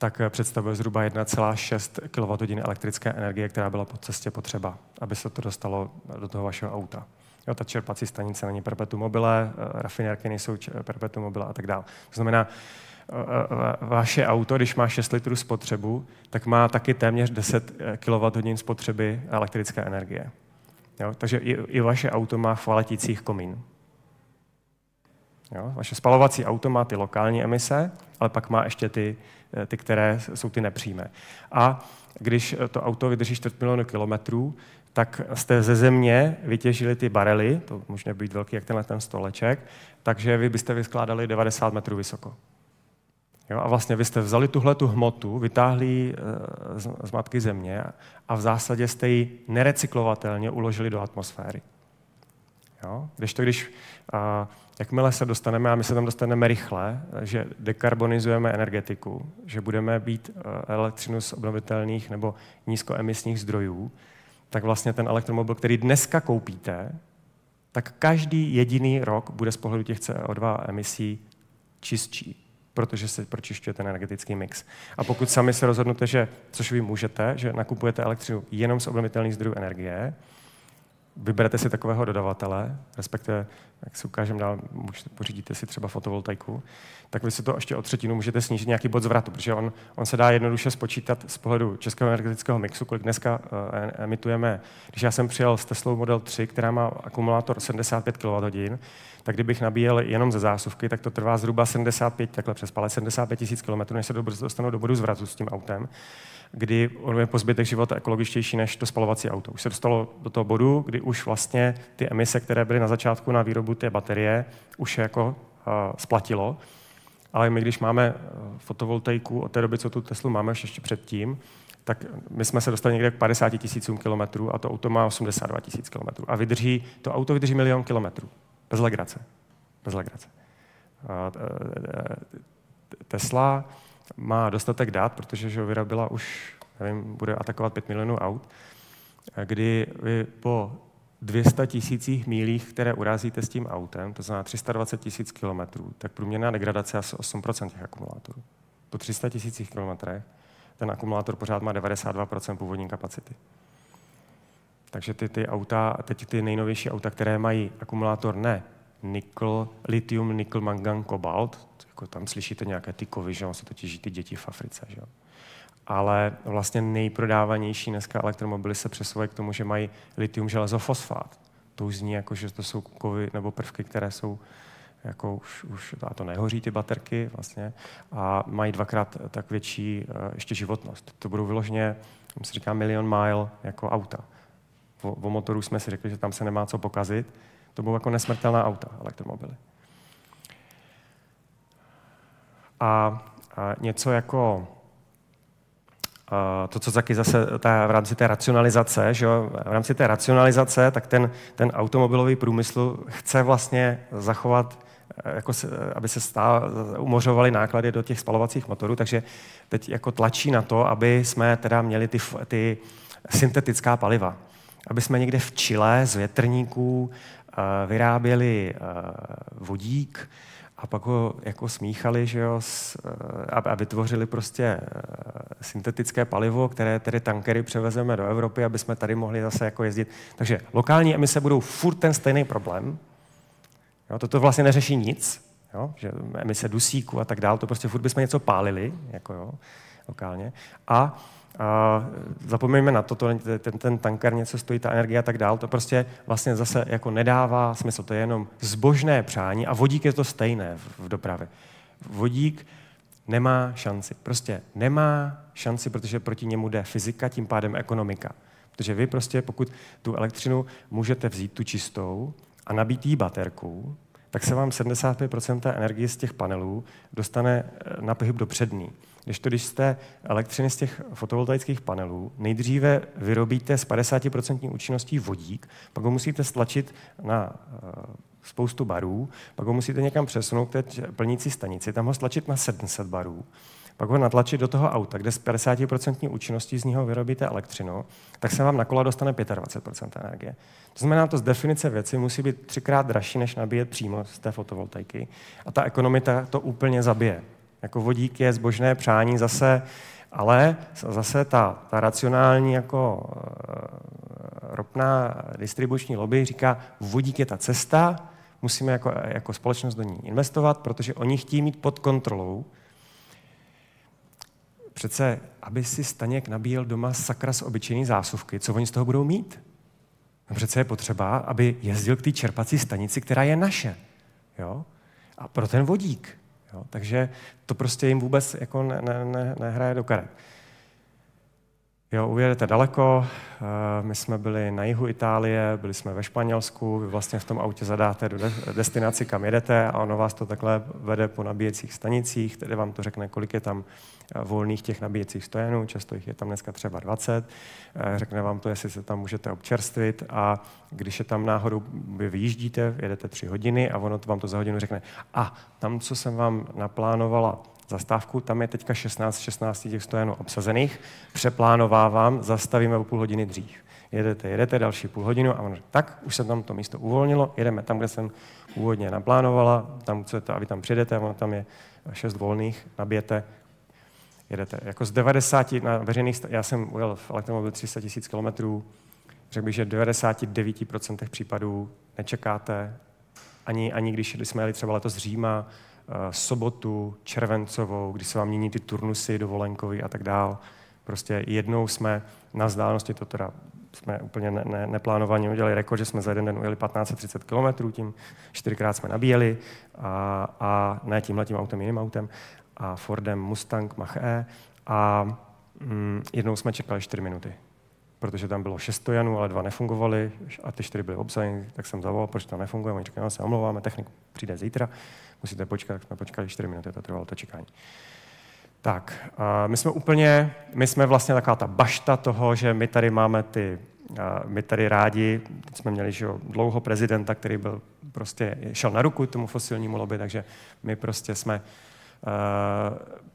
tak eh, představuje zhruba 1,6 kWh elektrické energie, která byla po cestě potřeba, aby se to dostalo do toho vašeho auta. Jo, ta čerpací stanice není perpetuum mobile, eh, rafinérky nejsou perpetuum mobile a tak dále. To znamená, eh, vaše auto, když má 6 litrů spotřebu, tak má taky téměř 10 kWh spotřeby elektrické energie. Jo, takže i, i vaše auto má v letících komín. Jo, vaše spalovací auto má ty lokální emise, ale pak má ještě ty, Eh, ty, které jsou ty nepřímé. A když to auto vydrží 4 milionu kilometrů, tak jste ze země vytěžili ty barely, to může být velký jak tenhle ten stoleček, takže vy byste vyskládali 90 metrů vysoko. Jo, a vlastně vy jste vzali tuhle tu hmotu, vytáhli eh, z, z matky země a v zásadě jste ji nerecyklovatelně uložili do atmosféry. Jo? Když to, když a, jakmile se dostaneme, a my se tam dostaneme rychle, že dekarbonizujeme energetiku, že budeme být elektřinu z obnovitelných nebo nízkoemisních zdrojů, tak vlastně ten elektromobil, který dneska koupíte, tak každý jediný rok bude z pohledu těch CO2 emisí čistší, protože se pročišťuje ten energetický mix. A pokud sami se rozhodnete, že, což vy můžete, že nakupujete elektřinu jenom z obnovitelných zdrojů energie, vyberete si takového dodavatele, respektive, jak si ukážem dál, pořídíte si třeba fotovoltaiku, tak vy si to ještě o třetinu můžete snížit nějaký bod zvratu, protože on, on se dá jednoduše spočítat z pohledu českého energetického mixu, kolik dneska uh, emitujeme. Když já jsem přijel s Teslou Model 3, která má akumulátor 75 kWh, tak kdybych nabíjel jenom ze zásuvky, tak to trvá zhruba 75, takhle přes 75 000 km, než se dostanu do bodu zvratu s tím autem kdy on je po zbytek života ekologičtější než to spalovací auto. Už se dostalo do toho bodu, kdy už vlastně ty emise, které byly na začátku na výrobu té baterie, už je jako uh, splatilo. Ale my, když máme fotovoltaiku od té doby, co tu Teslu máme ještě předtím, tak my jsme se dostali někde k 50 tisícům kilometrů a to auto má 82 tisíc kilometrů. A vydrží, to auto vydrží milion kilometrů. Bez legrace. Bez legrace. Tesla má dostatek dát, protože že vyrobila už, nevím, bude atakovat 5 milionů aut, kdy vy po 200 tisících mílích, které urazíte s tím autem, to znamená 320 tisíc kilometrů, tak průměrná degradace je asi 8% těch akumulátorů. Po 300 tisících kilometrech ten akumulátor pořád má 92% původní kapacity. Takže ty, ty auta, teď ty nejnovější auta, které mají akumulátor ne nikl, litium, nikl, mangan, kobalt, jako tam slyšíte nějaké ty kovy, že se to těží ty děti v Africe. Že? Ale vlastně nejprodávanější dneska elektromobily se přesouvají k tomu, že mají litium, železo, fosfát. To už zní jako, že to jsou kovy nebo prvky, které jsou jako už, už a to nehoří ty baterky vlastně a mají dvakrát tak větší uh, ještě životnost. To budou vyloženě, se říká milion mile jako auta. o, o motoru jsme si řekli, že tam se nemá co pokazit. To bylo jako nesmrtelná auta, elektromobily. A, něco jako to, co taky zase ta, v rámci té racionalizace, že jo, v rámci té racionalizace, tak ten, ten automobilový průmysl chce vlastně zachovat, eh, jako se, aby se stá, umořovaly náklady do těch spalovacích motorů, takže teď jako tlačí na to, aby jsme teda měli ty, ty syntetická paliva. Aby jsme někde v Chile z větrníků uh, vyráběli vodík, a pak ho jako smíchali, že jo, s, eh, a vytvořili prostě eh, syntetické palivo, které tedy tankery převezeme do Evropy, aby jsme tady mohli zase jako jezdit. Takže lokální emise budou furt ten stejný problém. Jo, toto vlastně neřeší nic, jo, že emise dusíku a tak dále, to prostě furt bychom něco pálili, jako jo, lokálně. A a zapomeňme na to, to ten, ten tanker něco stojí, ta energie a tak dál, to prostě vlastně zase jako nedává smysl, to je jenom zbožné přání a vodík je to stejné v, v dopravě. Vodík nemá šanci, prostě nemá šanci, protože proti němu jde fyzika, tím pádem ekonomika. Protože vy prostě, pokud tu elektřinu můžete vzít tu čistou a nabít jí baterku, tak se vám 75% energie z těch panelů dostane eh, na pohyb do přední. Když to, když jste elektřiny z těch fotovoltaických panelů, nejdříve vyrobíte s 50% účinností vodík, pak ho musíte stlačit na eh, spoustu barů, pak ho musíte někam přesunout k té plnící stanici, tam ho stlačit na 700 barů, pak ho natlačit do toho auta, kde s 50% účinností z něho vyrobíte elektřinu, tak se vám na kola dostane 25% energie. To znamená, to z definice věci musí být třikrát dražší, než nabíjet přímo z té fotovoltaiky. A ta ekonomika to úplně zabije. Jako vodík je zbožné přání zase, ale zase ta, ta racionální jako uh, ropná distribuční lobby říká, vodík je ta cesta, musíme jako, jako společnost do ní investovat, protože oni chtějí mít pod kontrolou. Přece, aby si Staněk nabíjel doma sakra z obyčejné zásuvky, co oni z toho budou mít? No přece je potřeba, aby jezdil k té čerpací stanici, která je naše. Jo? A pro ten vodík. Jo? Takže to prostě jim vůbec jako ne, ne, ne, nehraje do karet. Jo, ujedete daleko, eh, my jsme byli na jihu Itálie, byli jsme ve Španělsku, vy vlastně v tom autě zadáte do destinaci, kam jedete a ono vás to takhle vede po nabíjecích stanicích, tedy vám to řekne, kolik je tam volných těch nabíjecích stojanů, často jich je tam dneska třeba 20, eh, řekne vám to, jestli se tam můžete občerstvit a když je tam náhodou, vy vyjíždíte, jedete tři hodiny a ono to vám to za hodinu řekne, a tam, co jsem vám naplánovala zastávku, tam je teďka 16, 16 těch stojanů obsazených, přeplánovávám, zastavíme o půl hodiny dřív. Jedete, jedete další půl hodinu a on říká, tak, už se tam to místo uvolnilo, jedeme tam, kde jsem původně naplánovala, tam chcete, a vy tam přijedete, ono tam je šest volných, nabijete, jedete. Jako z 90 na veřejných, já jsem ujel v elektromobil 300 000 kilometrů, řekl bych, že v 99% případů nečekáte, ani, ani když jsme jeli třeba letos z Říma, Eh, sobotu červencovou, kdy se vám mění ty turnusy dovolenkový a tak dál. Prostě jednou jsme na vzdálenosti, to teda jsme úplně ne, ne, neplánovaně udělali rekord, že jsme za jeden den ujeli 1530 km, tím čtyřikrát jsme nabíjeli a, a ne tímhle tím autem, jiným autem, a Fordem Mustang Mach-E a mm, jednou jsme čekali 4 minuty, protože tam bylo 6 stojanů, ale dva nefungovaly a ty 4 byly obsazeny, tak jsem zavolal, proč to nefunguje, oni říkali, no, se omlouváme, technik přijde zítra musíte počkat, tak jsme počkali 4 minuty, to trvalo to čekání. Tak, my jsme úplně, my jsme vlastně taková ta bašta toho, že my tady máme ty, my tady rádi, teď jsme měli že dlouho prezidenta, který byl prostě, šel na ruku tomu fosilnímu lobby, takže my prostě jsme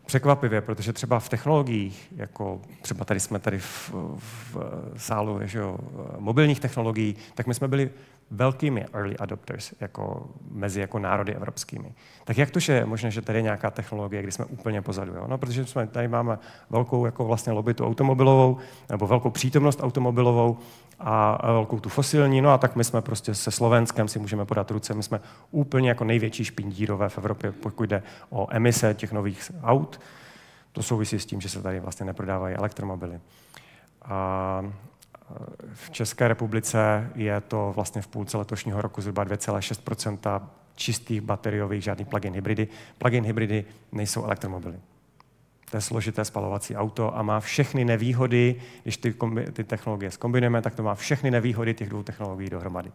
překvapivě, protože třeba v technologiích, jako třeba tady jsme tady v, v sálu že jo, mobilních technologií, tak my jsme byli velkými early adopters jako, mezi jako národy evropskými. Tak jak to, že je možné, že tady je nějaká technologie, kdy jsme úplně pozadu? Jo? No, protože jsme tady máme velkou jako vlastně lobby tu automobilovou, nebo velkou přítomnost automobilovou a velkou tu fosilní, no a tak my jsme prostě se Slovenskem si můžeme podat ruce, my jsme úplně jako největší špindírové v Evropě, pokud jde o emise těch nových aut. To souvisí s tím, že se tady vlastně neprodávají elektromobily. A v České republice je to vlastně v půlce letošního roku zhruba 2,6% čistých bateriových, žádný plug-in hybridy. Plug-in hybridy nejsou elektromobily. To je složité spalovací auto a má všechny nevýhody, když ty, kombi- ty technologie zkombinujeme, tak to má všechny nevýhody těch dvou technologií dohromady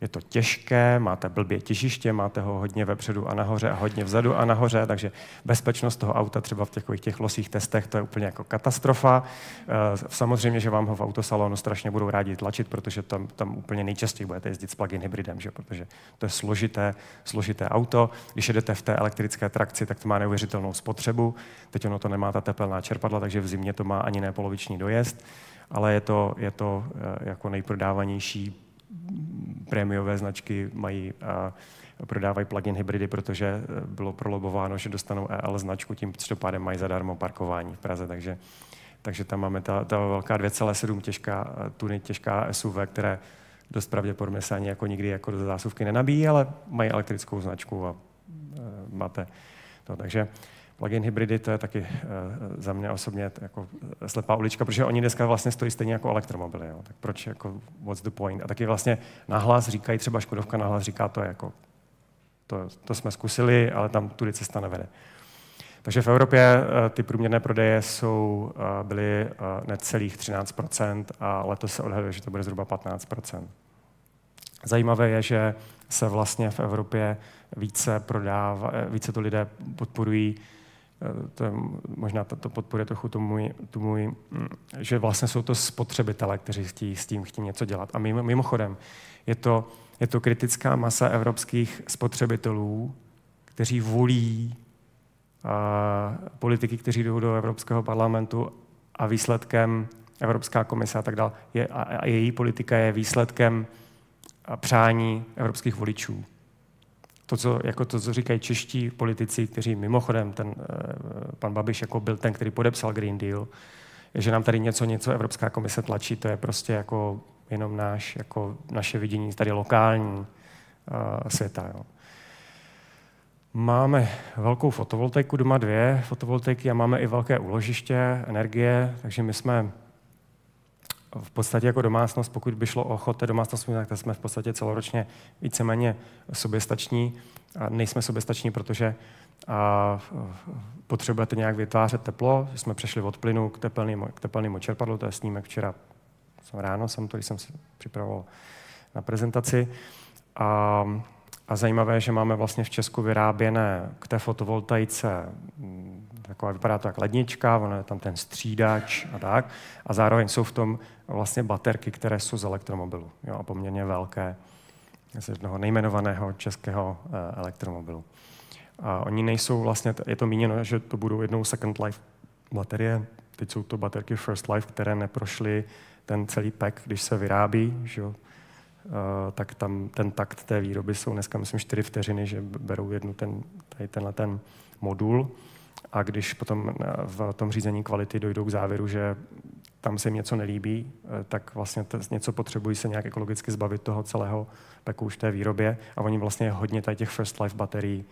je to těžké, máte blbě těžiště, máte ho hodně vepředu a nahoře a hodně vzadu a nahoře, takže bezpečnost toho auta třeba v takových těch losích testech, to je úplně jako katastrofa. Eh, samozřejmě, že vám ho v autosalonu strašně budou rádi tlačit, protože tam, tam úplně nejčastěji budete jezdit s plug-in hybridem, že? protože to je složité, složité auto. Když jedete v té elektrické trakci, tak to má neuvěřitelnou spotřebu. Teď ono to nemá ta tepelná čerpadla, takže v zimě to má ani ne poloviční dojezd, ale je to, je to eh, jako nejprodávanější prémiové značky mají a prodávají plug-in hybridy, protože e, bylo prolobováno, že dostanou EL značku, tím pádem mají zadarmo parkování v Praze, takže, takže tam máme ta, ta velká 2,7 těžká, tuny těžká SUV, které dost pravděpodobně se ani jako nikdy jako do zásuvky nenabíjí, ale mají elektrickou značku a e, máte to. Takže plug-in hybridy, to je taky uh, za mě osobně jako slepá ulička, protože oni dneska vlastně stojí stejně jako elektromobily. Jo. Tak proč, jako, what's the point? A taky vlastně nahlas říkají, třeba Škodovka nahlas říká, to je jako, to, to jsme zkusili, ale tam tudy cesta nevede. Takže v Evropě ty průměrné prodeje jsou, byly necelých 13% a letos se odhaduje, že to bude zhruba 15%. Zajímavé je, že se vlastně v Evropě více prodává, více to lidé podporují Eh, to je, možná to, to podporuje trochu tu můj, tu můj, mm, že vlastně jsou to spotřebitelé, kteří chtějí, s tím chtějí něco dělat. A mimochodem, je to, je to kritická masa evropských spotřebitelů, kteří volí a, politiky, kteří jdou do Evropského parlamentu a výsledkem Evropská komise a tak dále, je, a, a její politika je výsledkem přání evropských voličů to, co, jako to, co říkají čeští politici, kteří mimochodem, ten uh, pan Babiš jako byl ten, který podepsal Green Deal, že nám tady něco, něco Evropská komise tlačí, to je prostě jako jenom náš, jako naše vidění tady lokální uh, světa. Jo. Máme velkou fotovoltaiku doma, dvě fotovoltaiky a máme i velké úložiště energie, takže my jsme v podstatě jako domácnost, pokud by šlo o chod té domácnosti, tak jsme v podstatě celoročně víceméně soběstační. A nejsme soběstační, protože a, potřebujete nějak vytvářet teplo. Jsme přešli od plynu k tepelnému, k tepelnému čerpadlu, to je snímek včera ráno, jsem to, když jsem si připravoval na prezentaci. A, a zajímavé, že máme vlastně v Česku vyráběné k té fotovoltaice taková, vypadá to jak lednička, ono je tam ten střídač a tak. A zároveň jsou v tom vlastně baterky, které jsou z elektromobilu. Jo, a poměrně velké, z jednoho nejmenovaného českého uh, elektromobilu. A oni nejsou vlastně, je to míněno, že to budou jednou second life baterie. Teď jsou to baterky first life, které neprošly ten celý pack, když se vyrábí, že jo, Uh, tak tam ten takt té výroby jsou dneska, myslím, 4 vteřiny, že berou jednu ten, tady tenhle ten modul a když potom eh, v tom řízení kvality dojdou k závěru, že tam se jim něco nelíbí, eh, tak vlastně to, něco potřebují se nějak ekologicky zbavit toho celého peku už té výrobě a oni vlastně hodně tady těch first life baterií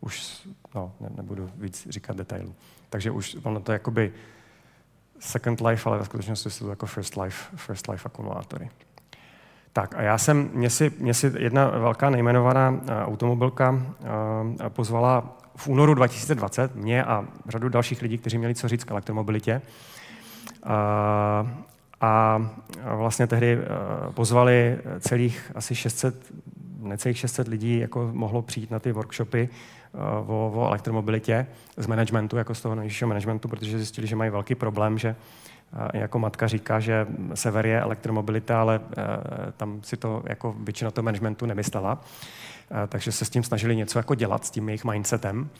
už, no, ne, nebudu víc říkat detailů. Takže už ono to jakoby second life, ale ve skutečnosti jsou to jako first life, first life akumulátory. Tak a já jsem, mě si, mě si jedna velká nejmenovaná uh, automobilka uh, pozvala v únoru 2020 mě a řadu dalších lidí, kteří měli co říct k elektromobilitě. A, a vlastně tehdy pozvali celých asi 600, necelých 600 lidí, jako mohlo přijít na ty workshopy o, o elektromobilitě z managementu, jako z toho nejvyššího managementu, protože zjistili, že mají velký problém, že jako matka říká, že sever je elektromobilita, ale tam si to jako většina toho managementu nemyslela. Eh, takže se s tím snažili něco jako dělat, s tím jejich mindsetem.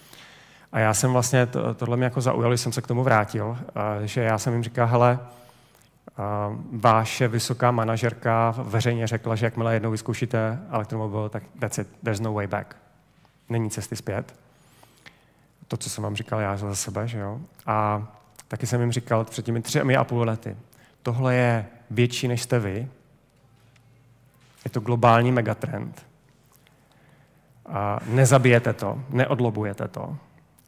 A já jsem vlastně, to, tohle mě jako zaujalo, jsem se k tomu vrátil, eh, že já jsem jim říkal, hele, eh, váše vysoká manažerka veřejně řekla, že jakmile jednou vyzkoušíte elektromobil, tak that's it, there's no way back. Není cesty zpět. To, co jsem vám říkal já za sebe, že jo. A taky jsem jim říkal před těmi třemi a půl lety, tohle je větší, než jste vy, je to globální megatrend, a nezabijete to, neodlobujete to.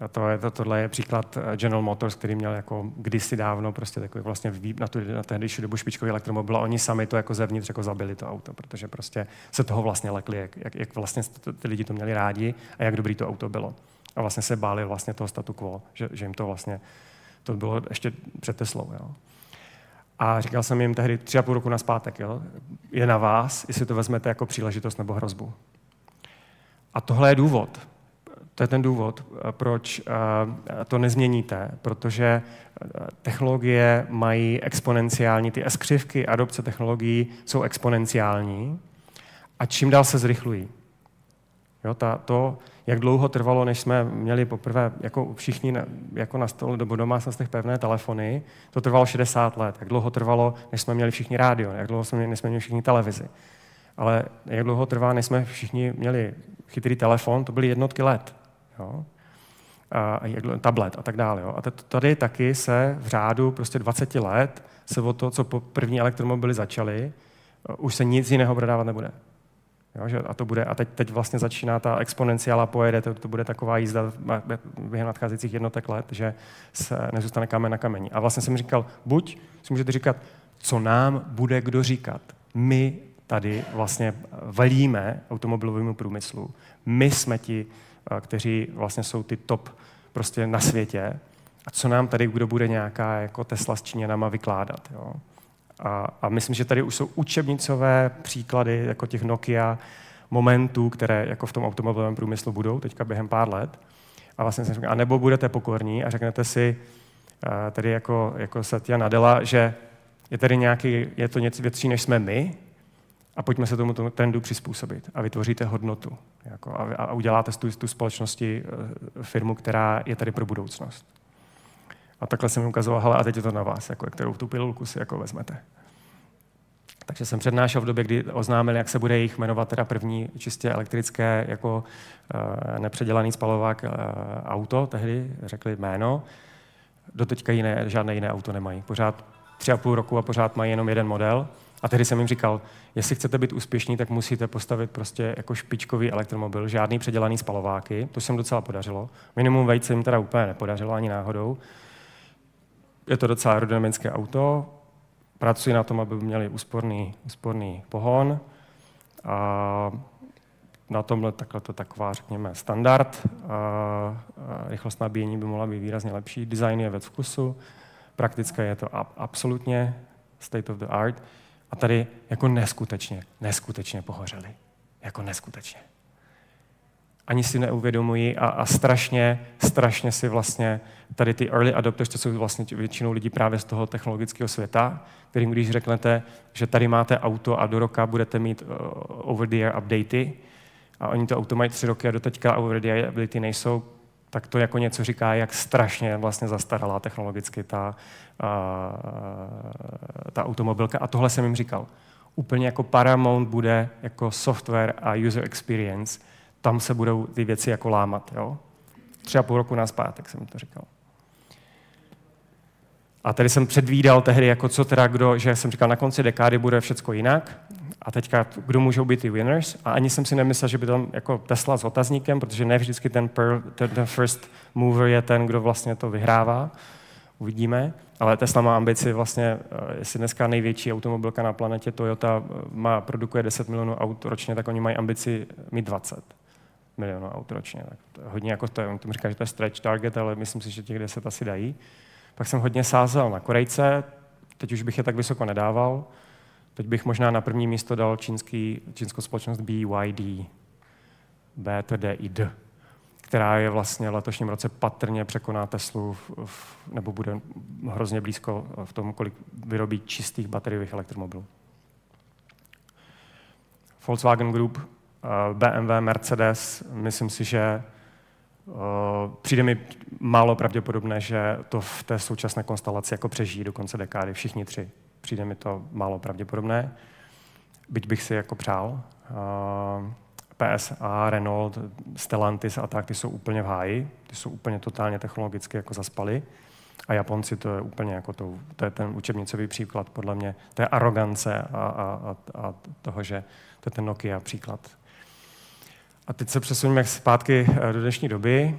A to je, to, tohle je příklad eh, General Motors, který měl jako kdysi dávno prostě takový vlastně na, tu, na tehdejší dobu špičkový elektromobil oni sami to jako zevnitř jako zabili to auto, protože prostě se toho vlastně lekli, jak, jak, jak vlastně ty lidi to měli rádi a jak dobrý to auto bylo. A vlastně se báli vlastně toho statu quo, že, že jim to vlastně, to bylo ještě před Teslou. Jo. A říkal jsem jim tehdy tři a půl roku na zpátek, jo, je na vás, jestli to vezmete jako příležitost nebo hrozbu. A tohle je důvod. To je ten důvod, proč eh, to nezměníte, protože eh, technologie mají exponenciální, ty S-křivky adopce technologií jsou exponenciální a čím dál se zrychlují. Jo, ta, to, jak dlouho trvalo, než jsme měli poprvé jako všichni na, jako na stole nebo domácnostech pevné telefony, to trvalo 60 let. Jak dlouho trvalo, než jsme měli všichni rádio, jak dlouho jsme měli, než jsme měli všichni televizi. Ale jak dlouho trvá, než jsme všichni měli chytrý telefon, to byly jednotky let. Jo? A, tablet a tak dále. Jo? A tady taky se v řádu prostě 20 let se o to, co po první elektromobily začaly, už se nic jiného prodávat nebude. Jo, že a to bude, a teď, teď vlastně začíná ta exponenciála pojede, to, to bude taková jízda během nadcházejících jednotek let, že se nezůstane kamen na kameni. A vlastně jsem říkal, buď si můžete říkat, co nám bude kdo říkat. My tady vlastně velíme automobilovému průmyslu. My jsme ti, eh, kteří vlastně jsou ty top prostě na světě. A co nám tady kdo bude nějaká jako Tesla s Číňanama vykládat. Jo? A, a myslím, že tady už jsou učebnicové příklady jako těch Nokia momentů, které jako v tom automobilovém průmyslu budou teďka během pár let. A vlastně jsem říkal, a nebo budete pokorní a řeknete si, eh, tady jako, jako Satya Nadella, že je tady nějaký, je to něco větší, než jsme my, a pojďme se tomu trendu přizpůsobit a vytvoříte hodnotu. Jako a, a uděláte z tu, tu společnosti eh, firmu, která je tady pro budoucnost. A takhle jsem jim ukazoval, hele, a teď je to na vás, jako, kterou tu pilulku si jako vezmete. Takže jsem přednášel v době, kdy oznámili, jak se bude jich jmenovat teda první čistě elektrické jako uh, nepředělaný spalovák uh, auto, tehdy řekli jméno. Doteďka jiné, žádné jiné auto nemají. Pořád tři a půl roku a pořád mají jenom jeden model. A tehdy jsem jim říkal, jestli chcete být úspěšní, tak musíte postavit prostě jako špičkový elektromobil, žádný předělaný spalováky, to se jim docela podařilo. Minimum se jim teda úplně nepodařilo ani náhodou. Je to docela aerodynamické auto, pracuji na tom, aby měli úsporný, úsporný pohon. A na tomhle takhle to taková, řekněme, standard. A, rychlost nabíjení by mohla být výrazně lepší. Design je věc vkusu. Praktické je to absolutně state of the art. A tady jako neskutečně, neskutečně pohořeli. Jako neskutečně. Ani si neuvědomují a, a strašně, strašně si vlastně tady ty early adopters, to jsou vlastně většinou lidí právě z toho technologického světa, kterým když řeknete, že tady máte auto a do roka budete mít uh, over-the-air updaty, a oni to auto mají tři roky a doteďka over-the-air updaty nejsou, tak to jako něco říká, jak strašně vlastně zastaralá technologicky ta, ta automobilka. A tohle jsem jim říkal. Úplně jako Paramount bude jako software a user experience, tam se budou ty věci jako lámat. Jo? Tři a půl roku na zpátek jsem to říkal. A tady jsem předvídal tehdy, jako co teda kdo, že jsem říkal, na konci dekády bude všechno jinak. A teďka, kdo můžou být ty winners? A ani jsem si nemyslel, že by tam jako Tesla s otazníkem, protože ne vždycky ten, per, ten, ten first mover je ten, kdo vlastně to vyhrává. Uvidíme. Ale Tesla má ambici vlastně, eh, jestli dneska největší automobilka na planetě Toyota eh, má, produkuje 10 milionů aut ročně, tak oni mají ambici mít 20 milionů aut ročně. Tak to je hodně jako to, on tomu říká, že to je stretch target, ale myslím si, že těch 10 asi dají. Pak jsem hodně sázel na Korejce, teď už bych je tak vysoko nedával. Teď bych možná na první místo dal čínský, čínskou společnost BYD, BTDID, která je vlastně v letošním roce patrně překoná Teslu, v, v, nebo bude hrozně blízko v tom, kolik vyrobí čistých bateriových elektromobilů. Volkswagen Group, BMW, Mercedes, myslím si, že uh, přijde mi málo pravděpodobné, že to v té současné konstelaci jako přežijí do konce dekády, všichni tři. Přijde mi to málo pravděpodobné, byť bych si jako přál. Uh, PSA, Renault, Stellantis a tak, ty jsou úplně v háji, ty jsou úplně totálně technologicky jako zaspali. A Japonci to je úplně jako to, to je ten učebnicový příklad podle mě, to je arogance a, a, a toho, že to je ten Nokia příklad. A teď se přesuneme zpátky eh, do dnešní doby,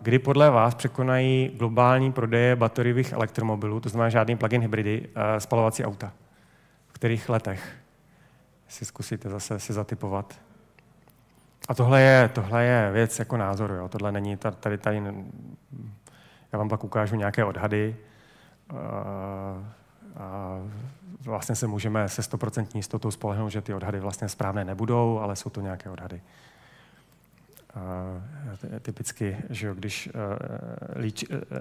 kdy podle vás překonají globální prodeje bateriových elektromobilů, to znamená žádný plug-in hybridy, eh, spalovací auta. V kterých letech? Si zkusíte zase si zatypovat. a tohle je, tohle je věc jako názoru, jo. tohle není tady, tady, já vám pak ukážu nějaké odhady, a vlastně se můžeme se 100% jistotou spolehnout, že ty odhady vlastně správné nebudou, ale jsou to nějaké odhady. Uh, typicky, že jo, když uh,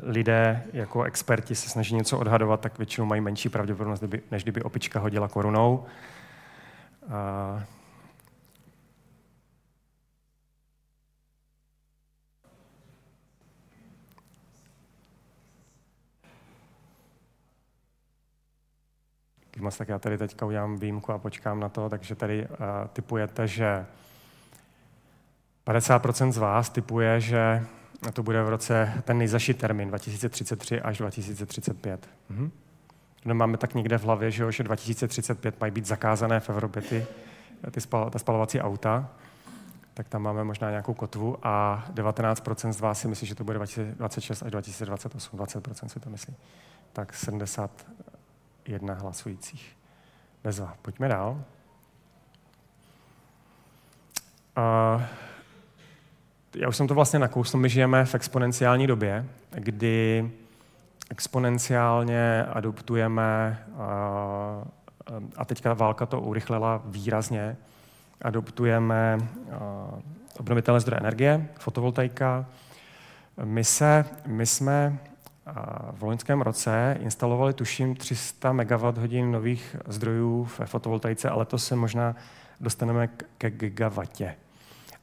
lidé jako experti se snaží něco odhadovat, tak většinou mají menší pravděpodobnost, než kdyby opička hodila korunou. Moc, tak já tady teďka udělám výjimku a počkám na to, takže tady uh, typujete, že 50% z vás typuje, že to bude v roce ten nejzaší termín, 2033 až 2035. Mhm. No, máme tak někde v hlavě, že, jo, že 2035 mají být zakázané v Evropě ty, ty spal, ta spalovací auta, tak tam máme možná nějakou kotvu a 19% z vás si myslí, že to bude 2026 až 2028, 20% si to myslí. Tak 71 hlasujících. Bezva. Pojďme dál. Uh, já už jsem to vlastně nakousl, my žijeme v exponenciální době, kdy exponenciálně adoptujeme, a teďka válka to urychlila výrazně, adoptujeme obnovitelné zdroje energie, fotovoltaika. My, se, my jsme v loňském roce instalovali, tuším, 300 MWh nových zdrojů ve fotovoltaice, ale to se možná dostaneme ke gigavatě.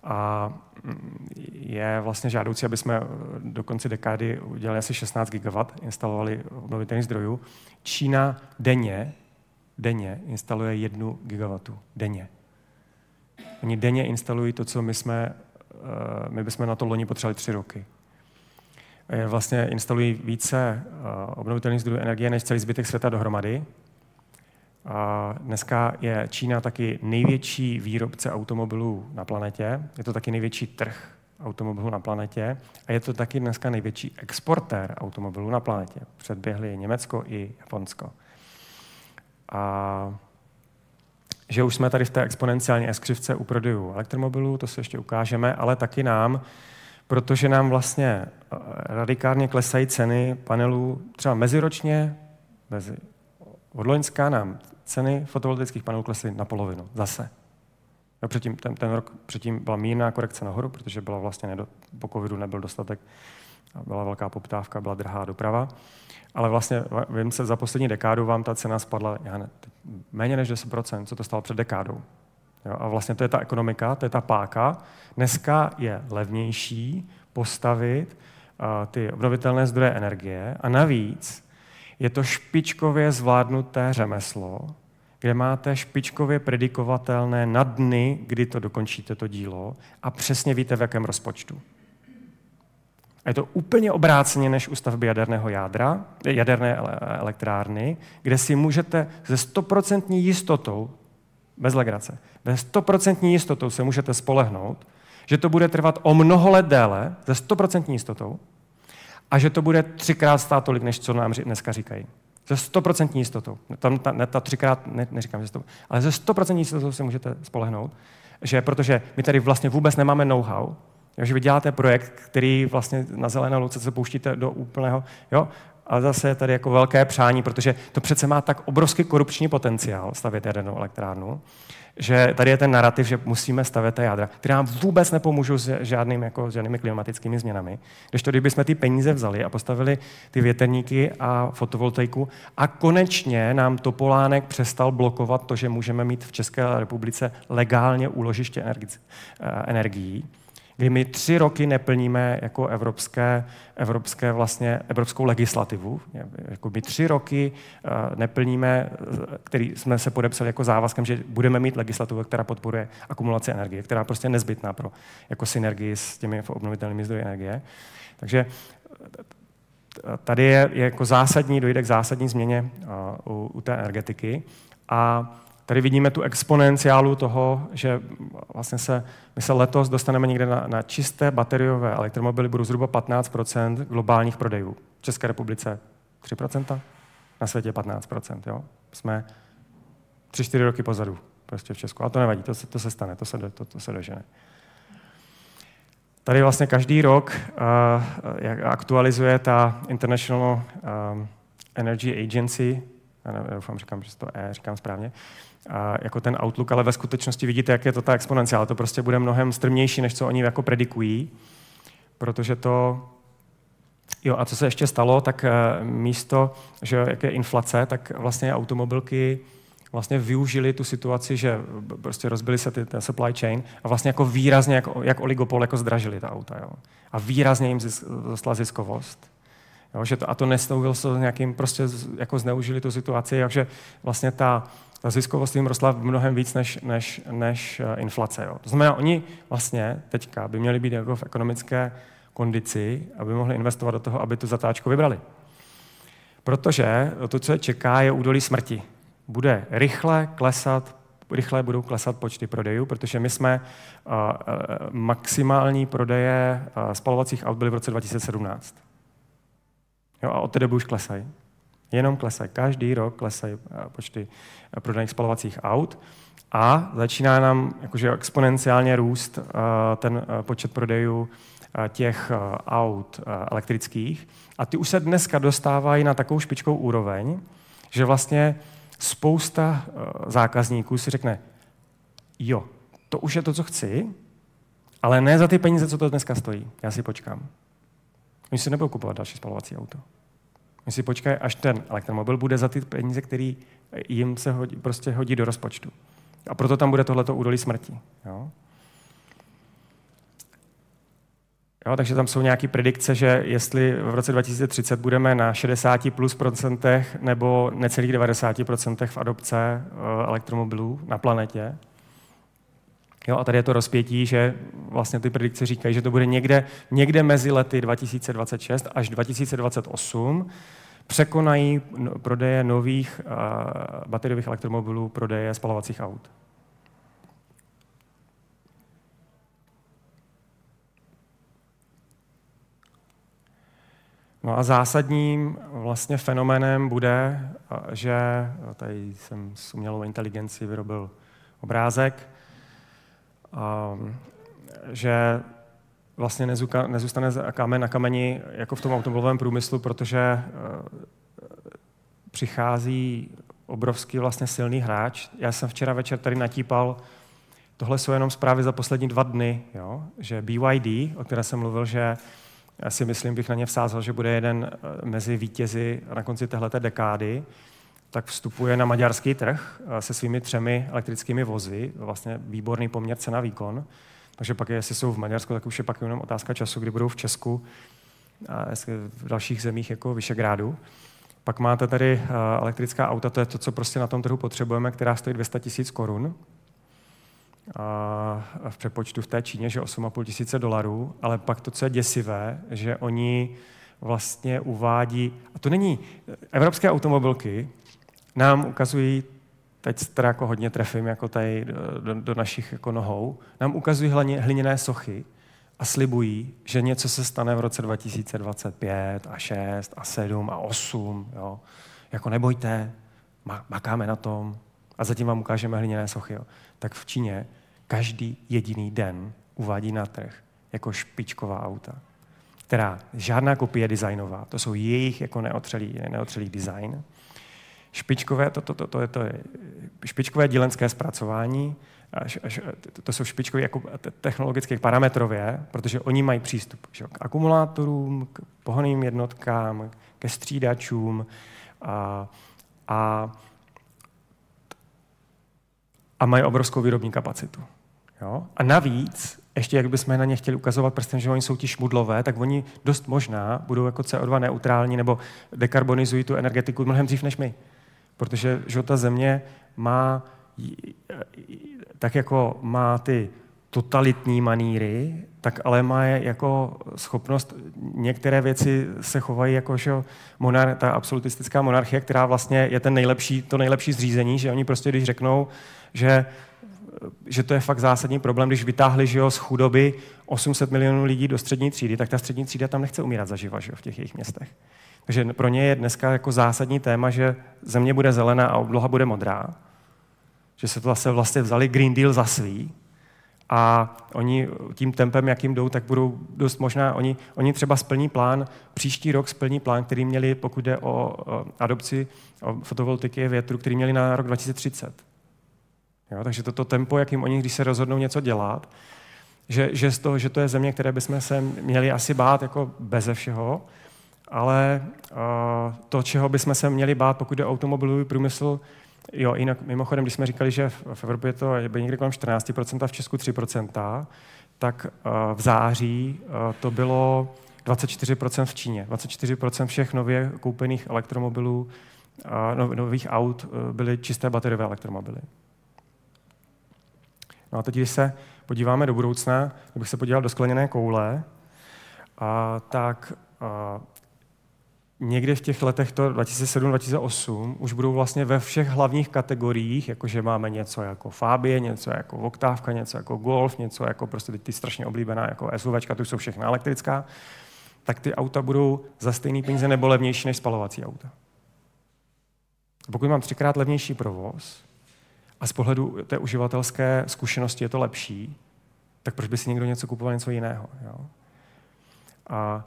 A mm, je vlastně žádoucí, aby jsme do konce dekády udělali asi 16 GW, instalovali obnovitelných zdrojů. Čína denně, denně instaluje jednu gigawatu. Denně. Oni denně instalují to, co my jsme, eh, my bychom na to loni potřebovali tři roky. Vlastně instalují více eh, obnovitelných zdrojů energie než celý zbytek světa dohromady a dneska je Čína taky největší výrobce automobilů na planetě, je to taky největší trh automobilů na planetě a je to taky dneska největší exportér automobilů na planetě. Předběhli Německo i Japonsko. A že už jsme tady v té exponenciální eskřivce u prodejů elektromobilů, to se ještě ukážeme, ale taky nám, protože nám vlastně eh, radikálně klesají ceny panelů třeba meziročně, mezi, od Loňska nám ceny fotovoltaických panelů klesly na polovinu. Zase. No předtím, ten, ten rok předtím byla mírná korekce nahoru, protože byla vlastně nedo, po covidu nebyl dostatek, byla velká poptávka, byla drahá doprava. Ale vlastně vím se, za poslední dekádu vám ta cena spadla já ne, méně než 10%, co to stalo před dekádou. Jo, a vlastně to je ta ekonomika, to je ta páka. Dneska je levnější postavit ty obnovitelné zdroje energie a navíc je to špičkově zvládnuté řemeslo, kde máte špičkově predikovatelné na dny, kdy to dokončíte to dílo a přesně víte, v jakém rozpočtu. A je to úplně obráceně než u stavby jaderného jádra, jaderné elektrárny, kde si můžete ze stoprocentní jistotou, bez legrace, bez stoprocentní jistotou se můžete spolehnout, že to bude trvat o mnoho let déle, ze stoprocentní jistotou, a že to bude třikrát stát tolik, než co nám dneska říkají. Ze 100% jistotou. Tam ta, ne, ta třikrát, ne, neříkám, že to, ale ze 100% jistotou si můžete spolehnout, že protože my tady vlastně vůbec nemáme know-how, že vy děláte projekt, který vlastně na zelené louce se pouštíte do úplného, jo, ale zase je tady jako velké přání, protože to přece má tak obrovský korupční potenciál stavět jadernou elektrárnu, že tady je ten narrativ, že musíme stavět ta jádra, které nám vůbec nepomůžou s žádným, jako, s žádnými klimatickými změnami. Když to, kdybychom ty peníze vzali a postavili ty větrníky a fotovoltaiku a konečně nám Topolánek přestal blokovat to, že můžeme mít v České republice legálně úložiště energií, kdy my tři roky neplníme jako evropské, evropské vlastně, evropskou legislativu. Jako my tři roky uh, neplníme, který jsme se podepsali jako závazkem, že budeme mít legislativu, která podporuje akumulaci energie, která prostě je nezbytná pro jako synergii s těmi obnovitelnými zdroji energie. Takže tady je, je jako zásadní, dojde k zásadní změně u, u té energetiky. A Tady vidíme tu exponenciálu toho, že vlastně se, my se letos dostaneme někde na, na čisté bateriové elektromobily, budou zhruba 15% globálních prodejů. V České republice 3% na světě 15 jo? Jsme 3-4 roky pozadu prostě v Česku. A to nevadí, to se, to se stane, to se, to, to se dožene. Tady vlastně každý rok uh, aktualizuje ta International um, Energy Agency, já doufám, říkám, že to E říkám správně, jako ten outlook, ale ve skutečnosti vidíte, jak je to ta exponenciál. To prostě bude mnohem strmnější, než co oni jako predikují, protože to... Jo, a co se ještě stalo, tak uh, místo, že jak je inflace, tak vlastně automobilky vlastně využili tu situaci, že prostě rozbili se ty, ten supply chain a vlastně jako výrazně, jak, jak oligopol, jako zdražili ta auta. Jo. A výrazně jim zosla ziskovost. Jo, že to, a to nesnouvil se nějakým, prostě jako zneužili tu situaci, takže vlastně ta, ta ziskovost jim rostla mnohem víc než, než, než eh, inflace. Jo. To znamená, oni vlastně teďka by měli být jako v ekonomické kondici, aby mohli investovat do toho, aby tu zatáčku vybrali. Protože to, co je čeká, je údolí smrti bude rychle klesat, rychle budou klesat počty prodejů, protože my jsme uh, maximální prodeje uh, spalovacích aut byly v roce 2017. Jo, a od té doby už klesají. Jenom klesají. Každý rok klesají počty prodaných spalovacích aut a začíná nám jakože exponenciálně růst ten počet prodejů těch aut elektrických. A ty už se dneska dostávají na takovou špičkou úroveň, že vlastně spousta eh, zákazníků si řekne, jo, to už je to, co chci, ale ne za ty peníze, co to dneska stojí. Já si počkám. Oni si nebudou kupovat další spalovací auto. Oni si počkají, až ten elektromobil bude za ty peníze, které jim se hodí, prostě hodí do rozpočtu. A proto tam bude tohleto údolí smrti. Jo? Jo, takže tam jsou nějaké predikce, že jestli v roce 2030 budeme na 60 plus procentech nebo necelých 90 procentech v adopce uh, elektromobilů na planetě. Jo, a tady je to rozpětí, že vlastně ty predikce říkají, že to bude někde, někde mezi lety 2026 až 2028 překonají no, prodeje nových uh, bateriových elektromobilů, prodeje spalovacích aut. No a zásadním vlastně fenoménem bude, že tady jsem s umělou inteligenci vyrobil obrázek, že vlastně nezůstane kámen na kameni jako v tom automobilovém průmyslu, protože e, přichází obrovský vlastně silný hráč. Já jsem včera večer tady natípal, tohle jsou jenom zprávy za poslední dva dny, jo? že BYD, o které jsem mluvil, že já si myslím, bych na ně vsázal, že bude jeden eh, mezi vítězi na konci téhleté dekády, tak vstupuje na maďarský trh eh, se svými třemi elektrickými vozy, vlastně výborný poměr cena výkon. Takže pak, jestli jsou v Maďarsku, tak už je pak jenom otázka času, kdy budou v Česku a v dalších zemích jako Vyšegrádu. Pak máte tady eh, elektrická auta, to je to, co prostě na tom trhu potřebujeme, která stojí 200 tisíc korun v přepočtu v té Číně, že 8,5 tisíce dolarů, ale pak to, co je děsivé, že oni vlastně uvádí, a to není, evropské automobilky nám ukazují, teď teda jako hodně trefím jako tady do, do našich jako nohou, nám ukazují hliněné sochy a slibují, že něco se stane v roce 2025 a 6 a 7 a 8, jo. Jako nebojte, makáme na tom a zatím vám ukážeme hliněné sochy. Jo tak v Číně každý jediný den uvádí na trh jako špičková auta, která žádná kopie designová, to jsou jejich jako neotřelý, neotřelý design. Špičkové, to, to, to, to, je, to je špičkové dílenské zpracování, až, až, to jsou špičkové jako technologické parametrově, protože oni mají přístup že, k akumulátorům, k pohonným jednotkám, ke střídačům a, a a mají obrovskou výrobní kapacitu. Jo? A navíc, ještě jak bychom na ně chtěli ukazovat prstem, že oni jsou ti šmudlové, tak oni dost možná budou jako CO2 neutrální nebo dekarbonizují tu energetiku mnohem dřív než my. Protože že ta země má, tak jako má ty totalitní maníry, tak ale má jako schopnost, některé věci se chovají jako, že monar, ta absolutistická monarchie, která vlastně je ten nejlepší, to nejlepší zřízení, že oni prostě, když řeknou, že, že to je fakt zásadní problém, když vytáhli že jo, z chudoby 800 milionů lidí do střední třídy, tak ta střední třída tam nechce umírat zaživa že jo, v těch jejich městech. Takže pro ně je dneska jako zásadní téma, že země bude zelená a obloha bude modrá. Že se to zase vlastně vzali Green Deal za svý a oni tím tempem, jakým jdou, tak budou dost možná, oni, oni třeba splní plán, příští rok splní plán, který měli, pokud jde o, o adopci o fotovoltaiky větru, který měli na rok 2030. Jo, takže toto tempo, jakým oni, když se rozhodnou něco dělat, že, že, z toho, že to je země, které bychom se měli asi bát jako beze všeho, ale uh, to, čeho bychom se měli bát, pokud jde o automobilový průmysl, jo, jinak mimochodem, když jsme říkali, že v, v Evropě to je někde kolem 14%, v Česku 3%, tak uh, v září uh, to bylo 24% v Číně. 24% všech nově koupených elektromobilů, uh, nových aut uh, byly čisté bateriové elektromobily. No a teď, když se podíváme do budoucna, kdybych se podíval do skleněné koule, a, tak a, někde v těch letech 2007-2008 už budou vlastně ve všech hlavních kategoriích, jakože máme něco jako Fabie, něco jako Oktávka, něco jako Golf, něco jako prostě ty strašně oblíbená jako SUVčka, to jsou všechna elektrická, tak ty auta budou za stejný peníze nebo levnější než spalovací auta. Pokud mám třikrát levnější provoz, a z pohledu té uživatelské zkušenosti je to lepší, tak proč by si někdo něco kupoval něco jiného? Jo? A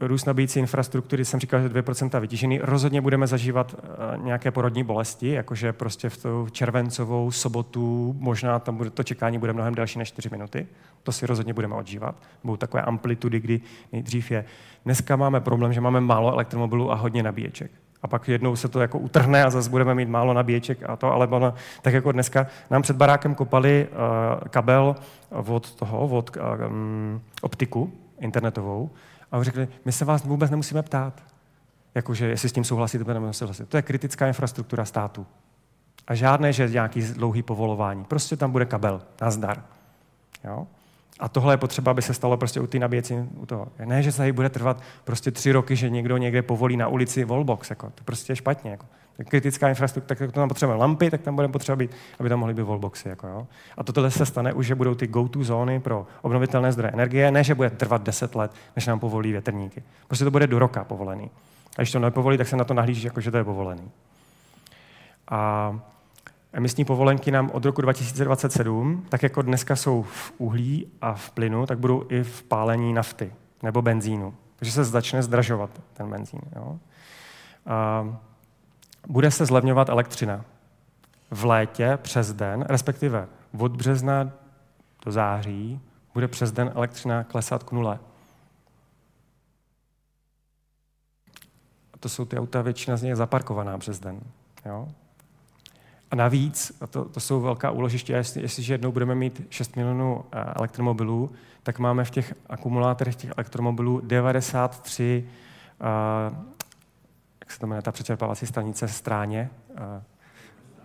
růst nabíjící infrastruktury, jsem říkal, že 2% vytížený, rozhodně budeme zažívat eh, nějaké porodní bolesti, jakože prostě v tu červencovou sobotu možná tam bude, to čekání bude mnohem delší než 4 minuty. To si rozhodně budeme odžívat. Budou takové amplitudy, kdy nejdřív je. Dneska máme problém, že máme málo elektromobilů a hodně nabíječek a pak jednou se to jako utrhne a zase budeme mít málo nabíječek a to, ale ono, tak jako dneska nám před barákem kopali uh, kabel od toho, od um, optiku internetovou a řekli, my se vás vůbec nemusíme ptát, jakože jestli s tím souhlasíte nebo nesouhlasíte. To je kritická infrastruktura státu. A žádné, že nějaký dlouhý povolování. Prostě tam bude kabel. Nazdar. Jo? A tohle je potřeba, aby se stalo prostě u té nabíjecí, u toho. Ne, že se tady bude trvat prostě tři roky, že někdo někde povolí na ulici wallbox, jako. to prostě je špatně. Jako. Kritická infrastruktura, tak to tam potřebujeme lampy, tak tam budeme potřeba být, aby tam mohly být wallboxy. Jako, jo. A toto se stane už, že budou ty go-to zóny pro obnovitelné zdroje energie, ne, že bude trvat 10 let, než nám povolí větrníky. Prostě to bude do roka povolený. A když to nepovolí, tak se na to nahlíží, jako že to je povolený. A Emisní povolenky nám od roku 2027, tak jako dneska jsou v uhlí a v plynu, tak budou i v pálení nafty nebo benzínu. Takže se začne zdražovat ten benzín. Jo? A bude se zlevňovat elektřina. V létě přes den, respektive od března do září, bude přes den elektřina klesat k nule. A to jsou ty auta, většina z nich je zaparkovaná přes den. Jo? A navíc, a to, to jsou velká úložiště, jestli, jestliže jednou budeme mít 6 milionů eh, elektromobilů, tak máme v těch akumulátorech těch elektromobilů 93, uh, eh, jak se to jmenuje, ta přečerpávací stanice, stráně, uh,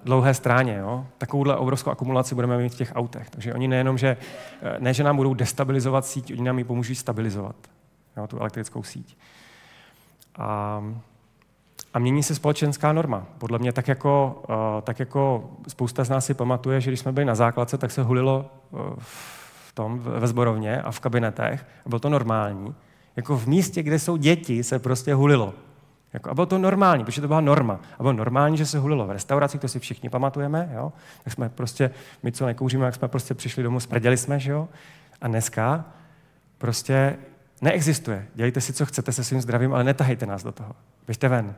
dlouhé stráně. Jo? Takovouhle obrovskou akumulaci budeme mít v těch autech. Takže oni nejenom, že, ne, že nám budou destabilizovat síť, oni nám ji pomůžou stabilizovat, jo, tu elektrickou síť. A a mění se společenská norma. Podle mě tak jako, uh, tak jako spousta z nás si pamatuje, že když jsme byli na základce, tak se hulilo uh, v tom, ve zborovně a v kabinetech. A bylo to normální. Jako v místě, kde jsou děti, se prostě hulilo. Jako, a bylo to normální, protože to byla norma. A bylo normální, že se hulilo v restauraci, to si všichni pamatujeme. Jo? Tak jsme prostě, my co nekouříme, jak jsme prostě přišli domů, sprděli jsme, že jo? A dneska prostě neexistuje. Dělejte si, co chcete se svým zdravím, ale netahejte nás do toho. Běžte ven.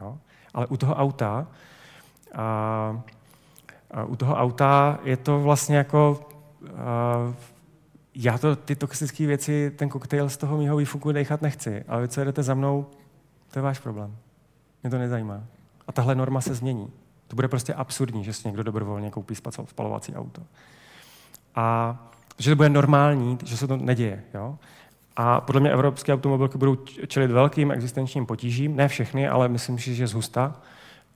Jo? Ale u toho auta, a, a u toho auta je to vlastně jako, a, já to, ty toxické věci, ten koktejl z toho mýho výfuku dechat nechci, ale vy, co jedete za mnou, to je váš problém. Mě to nezajímá. A tahle norma se změní. To bude prostě absurdní, že si někdo dobrovolně koupí spalovací auto. A že to bude normální, že se to neděje. Jo? A podle mě evropské automobilky budou čelit velkým existenčním potížím, ne všechny, ale myslím si, že zhusta.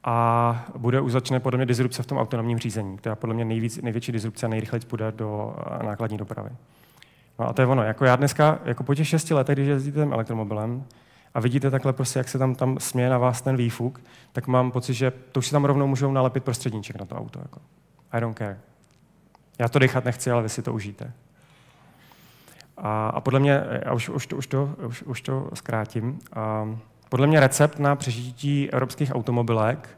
A bude už začne podle mě disrupce v tom autonomním řízení, která podle mě nejvíc, největší disrupce nejrychleji půjde do eh, nákladní dopravy. No a to je ono. Jako já dneska, jako po těch šesti letech, když jezdíte tím elektromobilem a vidíte takhle prostě, jak se tam, tam směje na vás ten výfuk, tak mám pocit, že to už si tam rovnou můžou nalepit prostředníček na to auto. Jako. I don't care. Já to dechat nechci, ale vy si to užijte. A, a podle mě, já už, už, to, už, to, už, už to zkrátím, a podle mě recept na přežití evropských automobilek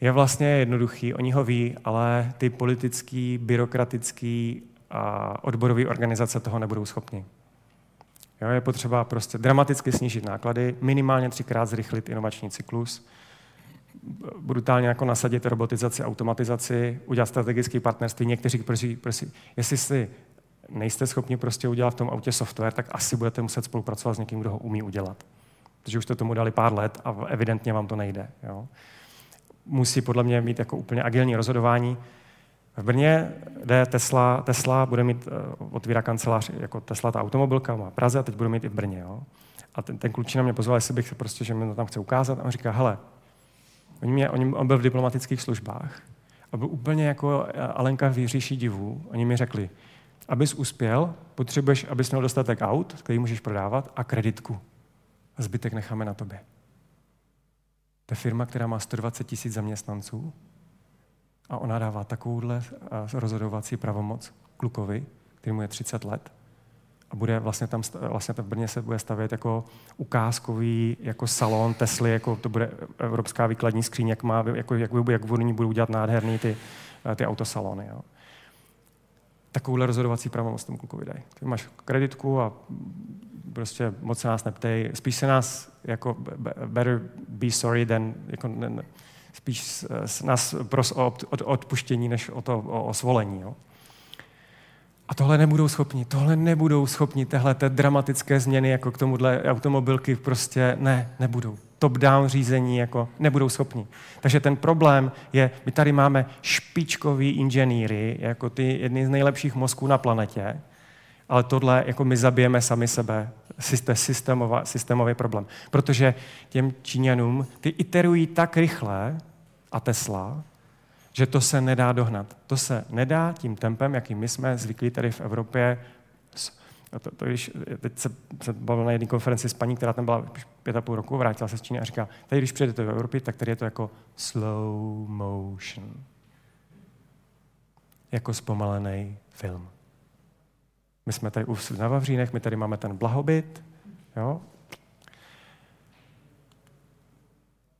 je vlastně jednoduchý, oni ho ví, ale ty politický, byrokratický odborové organizace toho nebudou schopni. Jo, je potřeba prostě dramaticky snížit náklady, minimálně třikrát zrychlit inovační cyklus, brutálně jako nasadit robotizaci, automatizaci, udělat strategické partnerství. Někteří, prosí, prosí, jestli si nejste schopni prostě udělat v tom autě software, tak asi budete muset spolupracovat s někým, kdo ho umí udělat. Protože už to tomu dali pár let a evidentně vám to nejde. Jo. Musí podle mě mít jako úplně agilní rozhodování. V Brně jde Tesla, Tesla bude mít, eh, otvírá kancelář jako Tesla, ta automobilka má Praze a teď bude mít i v Brně. Jo. A ten, ten klučina mě pozval, jestli bych se prostě, že mi to tam chce ukázat. A on říká, hele, on, mě, on, on byl v diplomatických službách a byl úplně jako eh, Alenka v divu. Oni mi řekli, abys uspěl, potřebuješ, abys měl dostatek aut, který můžeš prodávat, a kreditku. A zbytek necháme na tobě. To je firma, která má 120 tisíc zaměstnanců a ona dává takovouhle rozhodovací pravomoc klukovi, který mu je 30 let, a bude vlastně tam, vlastně v Brně se bude stavět jako ukázkový jako salon Tesly, jako to bude evropská výkladní skříň, jak, má, jako, jak, jak ní budou dělat nádherný ty, ty autosalony. Jo. Takovouhle rozhodovací pravomoc tomu klukovi dají. Máš kreditku a prostě moc se nás neptej. Spíš se nás jako better be sorry than jako ne, ne, spíš nás pros o odpuštění, než o to o, o svolení. Jo. A tohle nebudou schopni, tohle nebudou schopni, tehle té dramatické změny jako k tomuhle automobilky prostě ne, nebudou. Top-down řízení jako nebudou schopni. Takže ten problém je, my tady máme špičkový inženýry, jako ty jedny z nejlepších mozků na planetě, ale tohle jako my zabijeme sami sebe. Systémová, systémový problém. Protože těm Číňanům ty iterují tak rychle, a Tesla, že to se nedá dohnat. To se nedá tím tempem, jakým my jsme zvyklí tady v Evropě. To, to, když, teď se, se bavil na jedné konferenci s paní, která tam byla pět a půl roku, vrátila se z Číny a říká, tady když přijedete do Evropy, tak tady je to jako slow motion. Jako zpomalený film. My jsme tady na Vavřínech, my tady máme ten blahobyt, jo?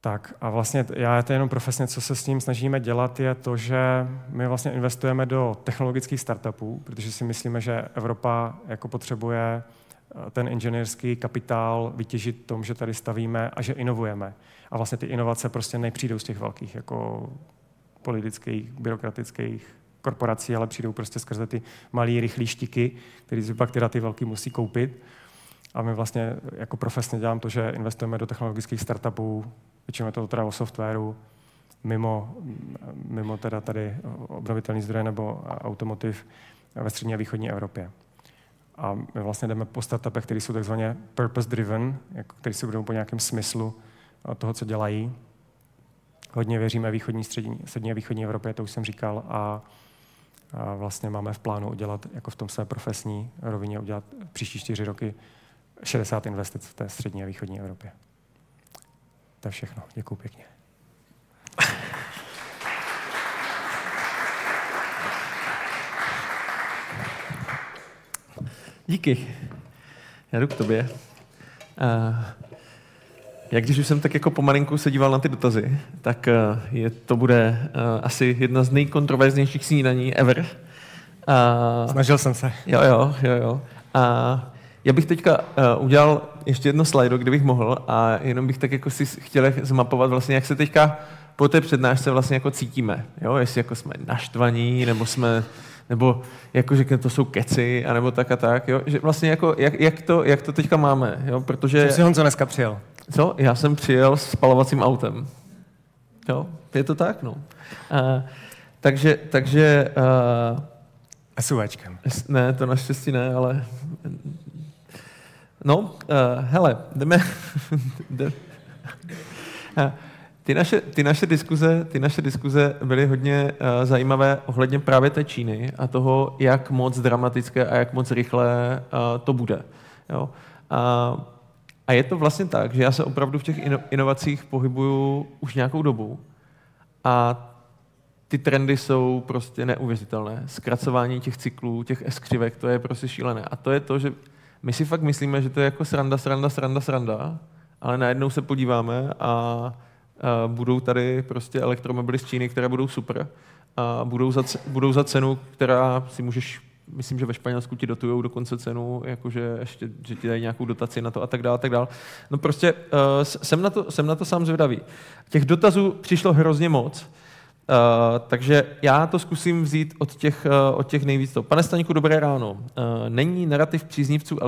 Tak a vlastně já to jenom profesně, co se s tím snažíme dělat, je to, že my vlastně investujeme do technologických startupů, protože si myslíme, že Evropa jako potřebuje eh, ten inženýrský kapitál vytěžit tom, že tady stavíme a že inovujeme. A vlastně ty inovace prostě nepřijdou z těch velkých jako politických, byrokratických korporací, ale přijdou prostě skrze ty malé rychlé štiky, které si pak teda ty velký musí koupit. A my vlastně jako profesně dělám to, že investujeme do technologických startupů, většinou je to teda o softwaru, mimo, mimo teda tady obnovitelný zdroje nebo automotiv ve střední a východní Evropě. A my vlastně jdeme po startupech, které jsou takzvaně purpose-driven, jako, které se budou po nějakém smyslu toho, co dělají. Hodně věříme východní, střední, střední a východní Evropě, to už jsem říkal, a, a vlastně máme v plánu udělat, jako v tom své profesní rovině, udělat příští čtyři roky 60 investic v té střední a východní Evropě. To je všechno. Děkuji pěkně. Díky. Já jdu k tobě. Uh, jak když už jsem tak jako pomalinku se díval na ty dotazy, tak uh, je, to bude uh, asi jedna z nejkontroverznějších snídaní ever. Uh, Snažil jsem se. Jo, jo, jo, jo. A já bych teďka uh, udělal ještě jedno slajdo, kdybych mohl, a jenom bych tak jako si chtěl zmapovat vlastně, jak se teďka po té přednášce vlastně jako cítíme. Jo? Jestli jako jsme naštvaní, nebo jsme nebo jako že to jsou keci, anebo tak a tak, jo? že vlastně jako, jak, jak, to, jak to teďka máme, jo? protože... Co jsi Honzo dneska přijel? Co? Já jsem přijel s spalovacím autem. Jo? Je to tak, no. Uh, takže, takže... Uh, SUVčkem. Ne, to naštěstí ne, ale No, uh, hele, jdeme... Eh, ty naše, ty, naše diskuze, ty naše diskuze byly hodně uh, zajímavé ohledně právě té Číny a toho, jak moc dramatické a jak moc rychle uh, to bude. Jo? Uh, a je to vlastně tak, že já se opravdu v těch inovacích pohybuju už nějakou dobu a ty trendy jsou prostě neuvěřitelné. Zkracování těch cyklů, těch eskřivek, to je prostě šílené. A to je to, že my si fakt myslíme, že to je jako sranda, sranda, sranda, sranda, ale najednou se podíváme a, budou tady prostě elektromobily z Číny, které budou super a budou za, budou za cenu, která si můžeš myslím, že ve Španělsku ti dotujou dokonce cenu, jakože ještě, že ti dají nějakou dotaci na to a tak dále, a tak dále. No prostě uh, jsem, na to, jsem na to sám zvědavý. Těch dotazů přišlo hrozně moc, Uh, takže já to zkusím vzít od těch, uh, od těch nejvíc. To. Pane Staňku, dobré ráno. Uh, není narrativ příznivců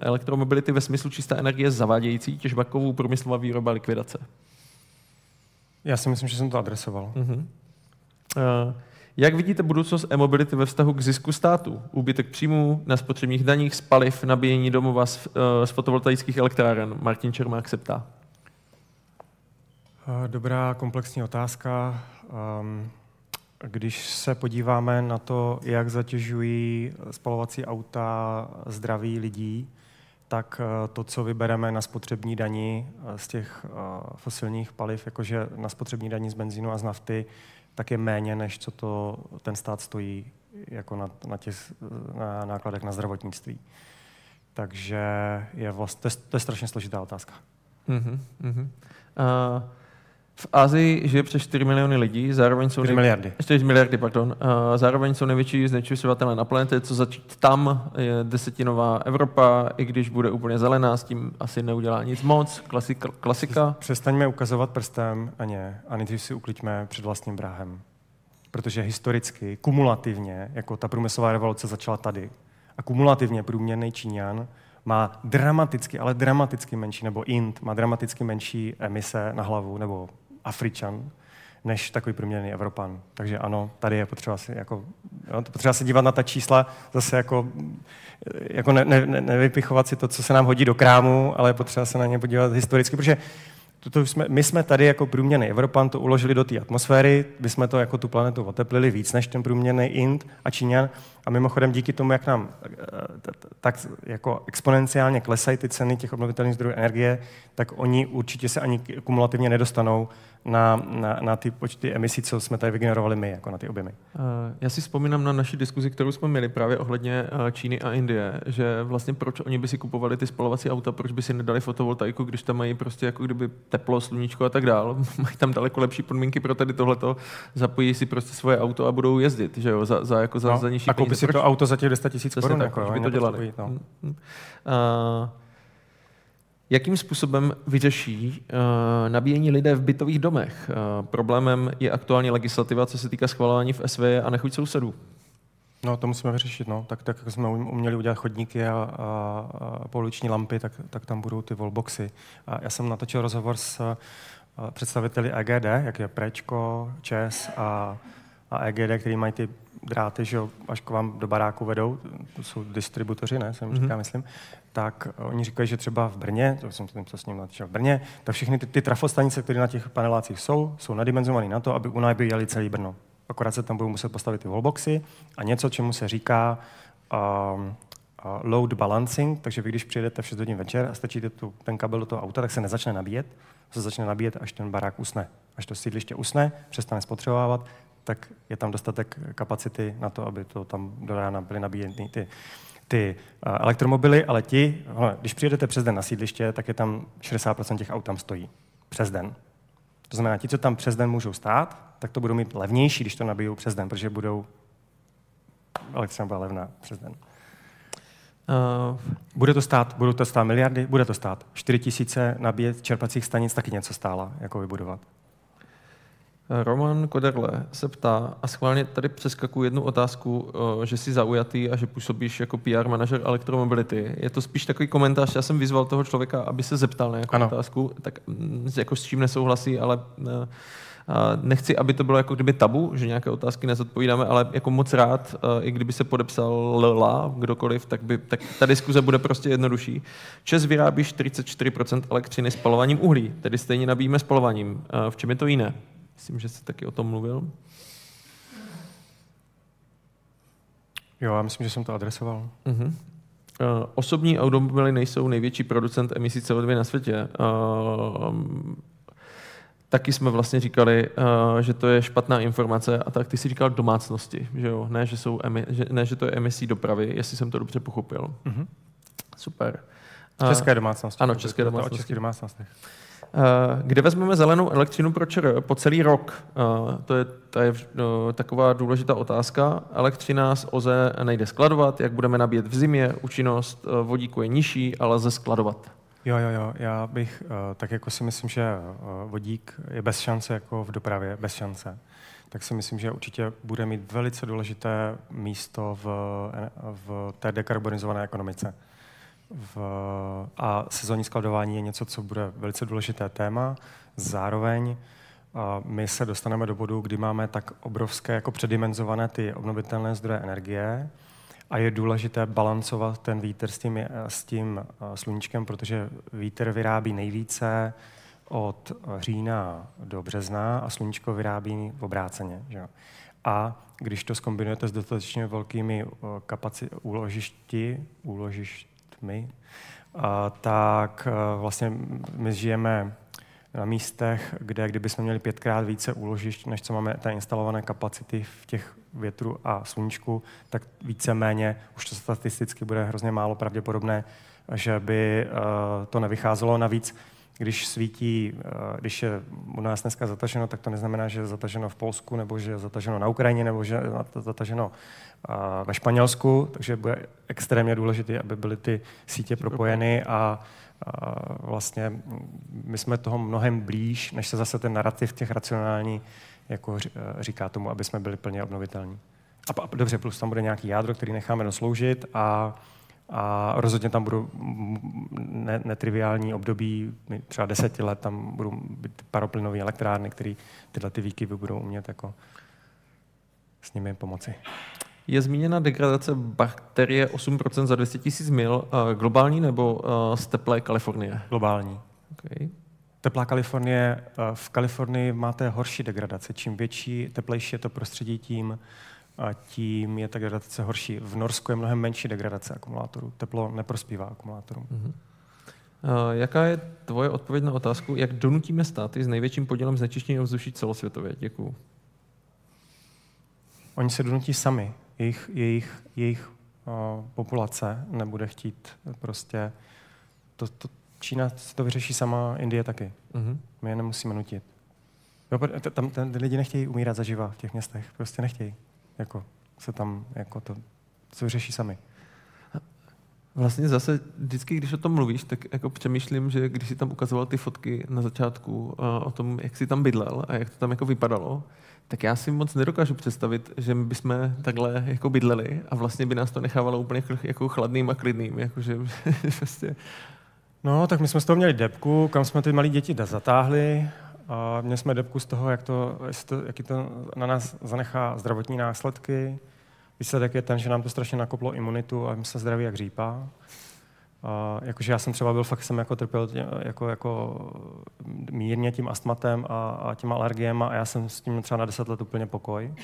elektromobility ve smyslu čisté energie zavádějící těžba kovů, průmyslová výroba, likvidace? Já si myslím, že jsem to adresoval. Uh-huh. Uh, jak vidíte budoucnost e-mobility ve vztahu k zisku státu? Úbytek příjmů na spotřebních daních, z paliv, nabíjení domova z, uh, z fotovoltaických elektráren? Martin Čermák se ptá. Dobrá komplexní otázka. Ehm, když se podíváme na to, jak zatěžují spalovací auta zdraví lidí, tak eh, to, co vybereme na spotřební dani eh, z těch eh, fosilních paliv, jakože na spotřební dani z benzínu a z nafty, tak je méně, než co to ten stát stojí jako na, na těch na nákladech na zdravotnictví. Takže je vlastně, to, je, to je strašně složitá otázka. Uh-huh. Uh... V Asii žije přes 4 miliony lidí, zároveň jsou... 4 miliardy. 4 miliardy, pardon. Zároveň jsou největší znečišťovatelé na planetě, co začít tam je desetinová Evropa, i když bude úplně zelená, s tím asi neudělá nic moc. Klasika. klasika. Přestaňme ukazovat prstem a ně, a nejdřív si ukliďme před vlastním bráhem. Protože historicky, kumulativně, jako ta průmyslová revoluce začala tady, a kumulativně průměrný Číňan má dramaticky, ale dramaticky menší, nebo Int má dramaticky menší emise na hlavu, nebo Afričan, než takový průměrný Evropan. Takže ano, tady je potřeba si, jako, jo, potřeba se dívat na ta čísla, zase jako, jako ne, ne, nevypichovat si to, co se nám hodí do krámu, ale je potřeba se na ně podívat historicky, protože to jsme, my jsme tady jako průměrný Evropan to uložili do té atmosféry, my jsme to jako tu planetu oteplili víc než ten průměrný Ind a Číňan a mimochodem díky tomu, jak nám eh, tak jako exponenciálně klesají ty ceny těch obnovitelných zdrojů energie, tak oni určitě se ani kumulativně nedostanou na, na, na ty počty emisí, co jsme tady vygenerovali my, jako na ty objemy. Eh, já si vzpomínám na naši diskuzi, kterou jsme měli právě ohledně eh, Číny a Indie, že vlastně proč oni by si kupovali ty spalovací auta, proč by si nedali fotovoltaiku, když tam mají prostě jako kdyby teplo, sluníčko a tak dál. mají tam daleko lepší podmínky pro tady tohleto, zapojí si prostě svoje auto a budou jezdit, že jo, za, za, jako za, no, za nižší A koupí si to auto za těch 10 tisíc korun, jako, by to dělali. No. Uh, Jakým způsobem vyřeší uh, nabíjení lidé v bytových domech? Uh, problémem je aktuální legislativa, co se týká schvalování v SV a nechuť sousedů. No, to musíme vyřešit. No. Tak, tak jak jsme uměli udělat chodníky a, a, a pouliční lampy, tak, tak tam budou ty wallboxy. A já jsem natočil rozhovor s a, představiteli EGD, jak je Prečko, ČES a, a EGD, který mají ty dráty, že až k vám do baráku vedou, to jsou distributoři, ne, jsem mm-hmm. říká, myslím, tak oni říkají, že třeba v Brně, to jsem to s ním natočil v Brně, tak všechny ty, ty trafostanice, které na těch panelácích jsou, jsou nadimenzované na to, aby u nás by jeli celý Brno. Akorát se tam budou muset postavit ty wallboxy a něco, čemu se říká um, uh, load balancing, takže vy když přijedete v 6 hodin večer a stačíte tu, ten kabel do toho auta, tak se nezačne nabíjet, se začne nabíjet, až ten barák usne. Až to sídliště usne, přestane spotřebovávat, tak je tam dostatek kapacity na to, aby to tam do rána byly nabíjeny ty, ty uh, elektromobily, ale ti, hele, když přijedete přes den na sídliště, tak je tam 60% těch aut tam stojí. Přes den. To znamená, ti, co tam přes den můžou stát, tak to budou mít levnější, když to nabijou přes den, protože budou elektřina byla levná přes den. Uh, bude to stát, budou to stát miliardy? Bude to stát. 4 tisíce nabíjet čerpacích stanic taky něco stála, jako vybudovat. Roman Koderle se ptá, a schválně tady přeskakuju jednu otázku, že jsi zaujatý a že působíš jako PR manažer elektromobility. Je to spíš takový komentář, já jsem vyzval toho člověka, aby se zeptal na nějakou ano. otázku, tak mm, jako s čím nesouhlasí, ale eh, nechci, aby to bylo jako kdyby tabu, že nějaké otázky nezodpovídáme, ale jako moc rád, eh, i kdyby se podepsal Lela, kdokoliv, tak, by, tak ta diskuze bude prostě jednodušší. Čes vyrábí 44% elektřiny spalováním uhlí, tedy stejně nabíjíme spalováním. V čem je to jiné? Myslím, že jsi taky o tom mluvil. Jo, já myslím, že jsem to adresoval. Uh-huh. Uh, osobní automobily nejsou největší producent emisí CO2 na světě. Uh, taky jsme vlastně říkali, uh, že to je špatná informace a tak ty si říkal domácnosti, že jo? Ne, že, jsou emi- že, ne, že to je emisí dopravy, jestli jsem to dobře pochopil. Uh-huh. Super. České domácnosti. Ano, české domácnosti. O českých domácnostech. Kde vezmeme zelenou elektřinu pro ČR po celý rok? To je, to je taková důležitá otázka. Elektřina z OZE nejde skladovat, jak budeme nabíjet v zimě, účinnost vodíku je nižší, ale lze skladovat. Jo, jo, jo, já bych, tak jako si myslím, že vodík je bez šance jako v dopravě, bez šance tak si myslím, že určitě bude mít velice důležité místo v, v té dekarbonizované ekonomice. V, a sezónní skladování je něco, co bude velice důležité téma. Zároveň a my se dostaneme do bodu, kdy máme tak obrovské jako předimenzované ty obnovitelné zdroje energie a je důležité balancovat ten vítr s tím, s tím sluníčkem, protože vítr vyrábí nejvíce od října do března a sluníčko vyrábí v obráceně. Že? A když to skombinujete s dostatečně velkými kapaci- úložišti, úložištmi, a, tak a, vlastně my žijeme na místech, kde kdybychom měli pětkrát více úložišť, než co máme té instalované kapacity v těch větru a sluníčku, tak více-méně, už to statisticky bude hrozně málo pravděpodobné, že by uh, to nevycházelo. Navíc když svítí, eh, když je u nás dneska zataženo, tak to neznamená, že je zataženo v Polsku, nebo že je zataženo na Ukrajině, nebo že je zataženo ve Španělsku, takže bude extrémně důležité, aby byly ty sítě propojeny a, a vlastně my jsme toho mnohem blíž, než se zase ten narrativ těch racionální jako eh, říká tomu, aby jsme byli plně obnovitelní. A dobře, plus tam bude nějaký jádro, který necháme dosloužit a a rozhodně tam budou ne, netriviální období, třeba deseti let, tam budou být paroplynové elektrárny, které tyhle ty výkyvy budou umět jako s nimi pomoci. Je zmíněna degradace bakterie 8% za 200 000 mil, globální nebo z teplé Kalifornie? Globální. Okay. Teplá Kalifornie, v Kalifornii máte horší degradaci. Čím větší, teplejší je to prostředí, tím tím je ta degradace horší. V Norsku je mnohem menší degradace akumulátorů. Teplo neprospívá akumulátorům. Uh, jaká je tvoje odpověď na otázku, jak donutíme státy s největším podílem znečištění ovzduší celosvětově? Děkuju. Oni se donutí sami. Jejich, jejich, jejich uh, populace nebude chtít prostě... To, to, Čína to vyřeší sama, Indie taky. Uh-huh. My je nemusíme nutit. Jo, tam, tam lidi nechtějí umírat zaživa v těch městech. Prostě nechtějí jako se tam jako to, co řeší sami. Vlastně zase vždycky, když o tom mluvíš, tak jako přemýšlím, že když si tam ukazoval ty fotky na začátku uh, o tom, jak jsi tam bydlel a jak to tam jako vypadalo, tak já si moc nedokážu představit, že my bychom takhle jako bydleli a vlastně by nás to nechávalo úplně jako chladným a klidným. Jakože, vlastně... No, tak my jsme z toho měli depku, kam jsme ty malé děti zatáhli a měli jsme debku z toho, jak to, to, jaký to na nás zanechá zdravotní následky. Výsledek je ten, že nám to strašně nakoplo imunitu a my jsme zdraví jak řípa. A jakože já jsem třeba byl, fakt jsem jako trpěl tě, jako, jako mírně tím astmatem a, a těma alergiemi a já jsem s tím třeba na deset let úplně pokoj.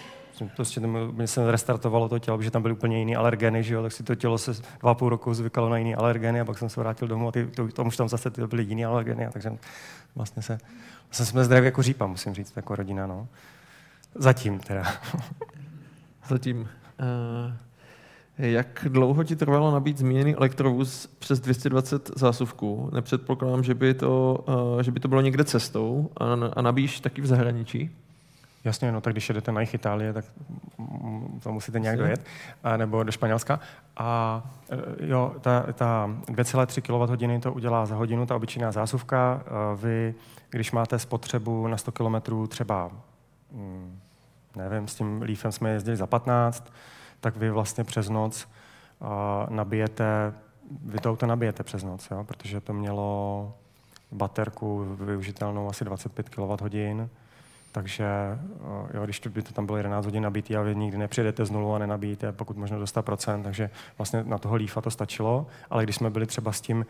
Prostě mě se restartovalo to tělo, protože tam byly úplně jiný alergeny, že jo? tak si to tělo se dva půl roku zvykalo na jiný alergeny a pak jsem se vrátil domů a ty, to, to už tam zase ty byly jiný alergeny, a takže vlastně se, vlastně jsme zdraví jako řípa, musím říct, jako rodina. No. Zatím teda. Zatím. Uh... Jak dlouho ti trvalo nabít zmíněný elektrovůz přes 220 zásuvků? Nepředpokládám, že by to, uh, že by to bylo někde cestou a, nabíš taky v zahraničí? Jasně, no tak když jedete na jich Itálie, tak to musíte nějak dojet, a, nebo do Španělska. A e, jo, ta, ta 2,3 kWh to udělá za hodinu, ta obyčejná zásuvka. Vy, když máte spotřebu na 100 km třeba, mm, nevím, s tím Leafem jsme jezdili za 15, tak vy vlastně přes noc uh, nabijete, vy to auto nabijete přes noc, jo? protože to mělo baterku využitelnou asi 25 kWh, takže jo, když by to tam bylo 11 hodin nabitý a vy nikdy nepřijedete z nulu a nenabíjíte pokud možno do 100%, takže vlastně na toho Leafa to stačilo, ale když jsme byli třeba s tím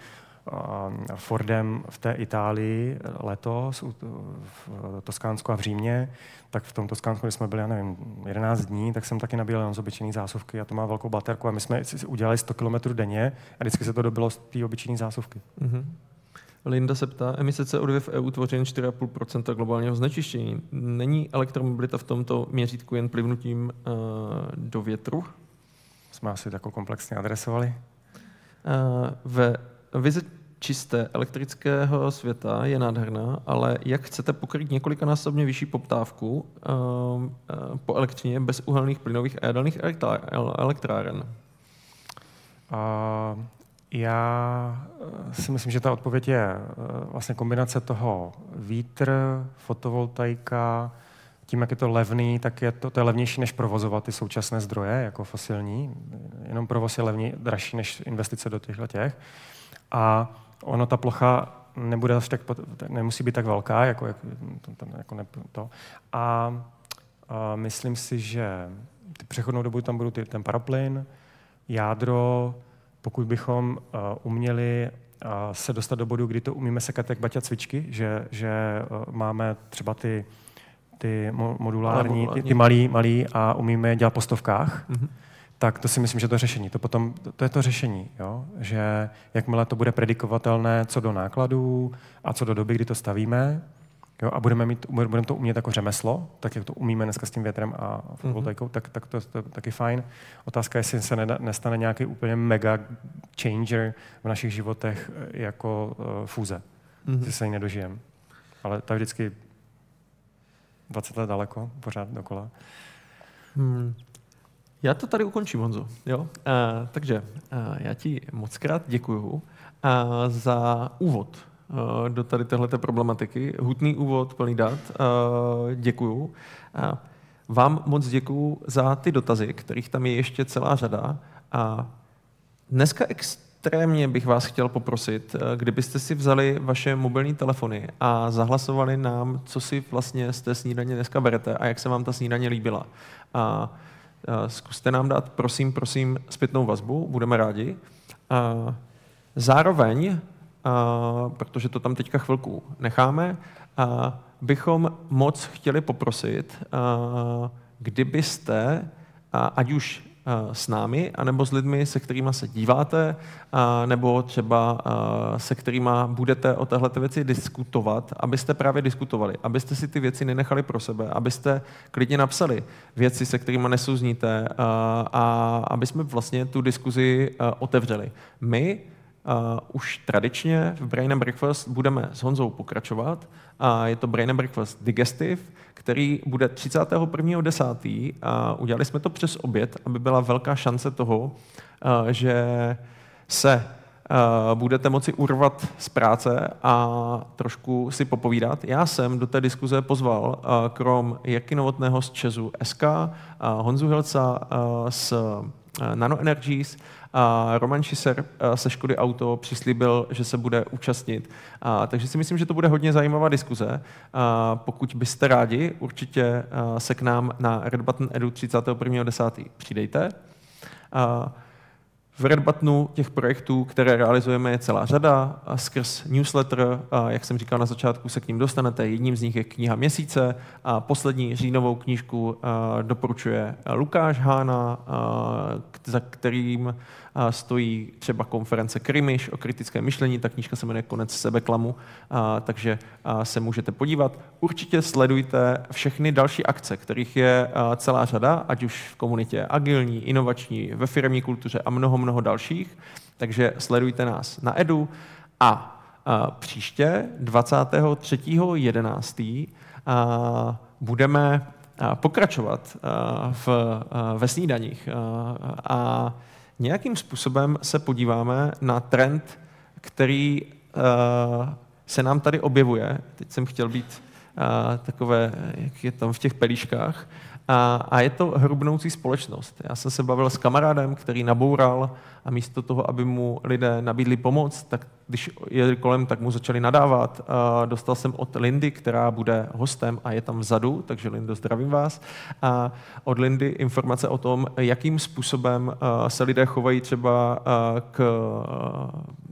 Fordem v té Itálii letos, v Toskánsku a v Římě, tak v tom Toskánsku, když jsme byli, já nevím, 11 dní, tak jsem taky nabíjel jenom z obyčejné zásuvky a to má velkou baterku a my jsme udělali 100 km denně a vždycky se to dobilo z té obyčejné zásuvky. Mm-hmm. Linda se ptá, emise CO2 v EU tvoří 4,5% globálního znečištění. Není elektromobilita v tomto měřítku jen plivnutím uh, do větru? Jsme asi tako komplexně adresovali. Uh, ve Vize čisté elektrického světa je nádherná, ale jak chcete pokrýt několikanásobně vyšší poptávku uh, uh, po elektřině bez uhelných plynových a jaderných elektráren? Uh, já si myslím, že ta odpověď je vlastně kombinace toho vítr, fotovoltaika, tím, jak je to levný, tak je to, to je levnější, než provozovat ty současné zdroje, jako fosilní. Jenom provoz je levně, dražší než investice do těchto těch. A ono, ta plocha nebude až tak, nemusí být tak velká, jako, jako, to, jako ne, to. A, a myslím si, že ty přechodnou dobu tam budou ty, ten paraplyn, jádro, pokud bychom uh, uměli uh, se dostat do bodu, kdy to umíme sekat jak baťa cvičky, že, že uh, máme třeba ty ty modulární, ty, ty malý, malý a umíme je dělat po stovkách, mm-hmm. Tak to si myslím, že to je řešení. To potom, to, je to řešení, jo? že jakmile to bude predikovatelné co do nákladů a co do doby, kdy to stavíme, jo? a budeme, mít, budeme to umět jako řemeslo, tak jak to umíme dneska s tím větrem a fotovoltaikou, mm-hmm. tak, tak to, to, to taky fajn. Otázka je, jestli se nestane nějaký úplně mega changer v našich životech eh, jako uh, fúze. Mm-hmm. Že se ji nedožijeme. Ale to je vždycky 20 let daleko, pořád dokola. Hmm. Já to tady ukončím, Honzo. Jo? Uh, takže uh, já ti moc krát děkuju uh, za úvod uh, do tady téhleté problematiky. Hutný úvod, plný dat. Uh, děkuju. Uh, vám moc děkuju za ty dotazy, kterých tam je ještě celá řada. A dneska ex- extrémně bych vás chtěl poprosit, kdybyste si vzali vaše mobilní telefony a zahlasovali nám, co si vlastně z té snídaně dneska berete a jak se vám ta snídaně líbila. A zkuste nám dát, prosím, prosím, zpětnou vazbu, budeme rádi. Zároveň, protože to tam teďka chvilku necháme, bychom moc chtěli poprosit, kdybyste, ať už s námi, anebo s lidmi, se kterými se díváte, nebo třeba se kterými budete o téhle věci diskutovat, abyste právě diskutovali, abyste si ty věci nenechali pro sebe, abyste klidně napsali věci, se kterými nesouzníte a aby jsme vlastně tu diskuzi otevřeli. My Uh, už tradičně v Brain and Breakfast budeme s Honzou pokračovat. Uh, je to Brain and Breakfast Digestive, který bude 31.10. A udělali jsme to přes oběd, aby byla velká šance toho, uh, že se uh, budete moci urvat z práce a trošku si popovídat. Já jsem do té diskuze pozval uh, krom Jirky Novotného z Česu SK, Honzu Hilca z Nano Energies, a Roman Šiser eh, se Škody Auto přislíbil, že se bude účastnit. A, takže si myslím, že to bude hodně zajímavá diskuze. A, pokud byste rádi, určitě a, se k nám na Red Button Edu 31.10. přidejte. A, v Red Buttonu těch projektů, které realizujeme, je celá řada. A skrz newsletter, a jak jsem říkal na začátku, se k ním dostanete. Jedním z nich je kniha měsíce a poslední říjnovou knížku doporučuje Lukáš Hána, za kterým stojí třeba konference Krymiš o kritické myšlení, ta knížka se jmenuje Konec sebeklamu, takže se můžete podívat. Určitě sledujte všechny další akce, kterých je celá řada, ať už v komunitě agilní, inovační, ve firmní kultuře a mnoho, mnoho dalších. Takže sledujte nás na Edu a příště 23.11. budeme pokračovat v, ve snídaních. A nějakým způsobem se podíváme na trend, který uh, se nám tady objevuje. Teď jsem chtěl být uh, takové, jak je tam v těch pelíškách, a, a je to hrubnoucí společnost. Já jsem se bavil s kamarádem, který naboural a místo toho, aby mu lidé nabídli pomoc, tak když jeli kolem, tak mu začali nadávat. Dostal jsem od Lindy, která bude hostem a je tam vzadu, takže Lindo, zdravím vás. A od Lindy informace o tom, jakým způsobem se lidé chovají třeba k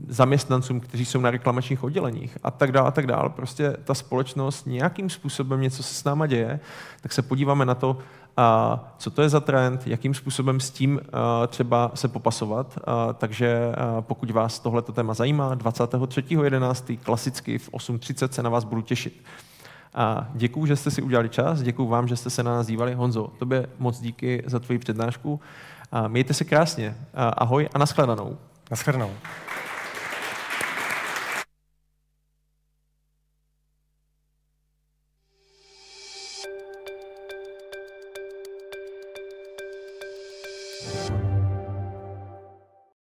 zaměstnancům, kteří jsou na reklamačních odděleních a tak dále, a tak dále. Prostě ta společnost nějakým způsobem něco se s náma děje, tak se podíváme na to, a co to je za trend, jakým způsobem s tím třeba se popasovat. Takže pokud vás tohleto téma zajímá, 23.11. klasicky v 8.30 se na vás budu těšit. A děkuju, že jste si udělali čas, děkuju vám, že jste se na nás dívali. Honzo, tobě moc díky za tvoji přednášku. Mějte se krásně. Ahoj a nashledanou. Nashledanou.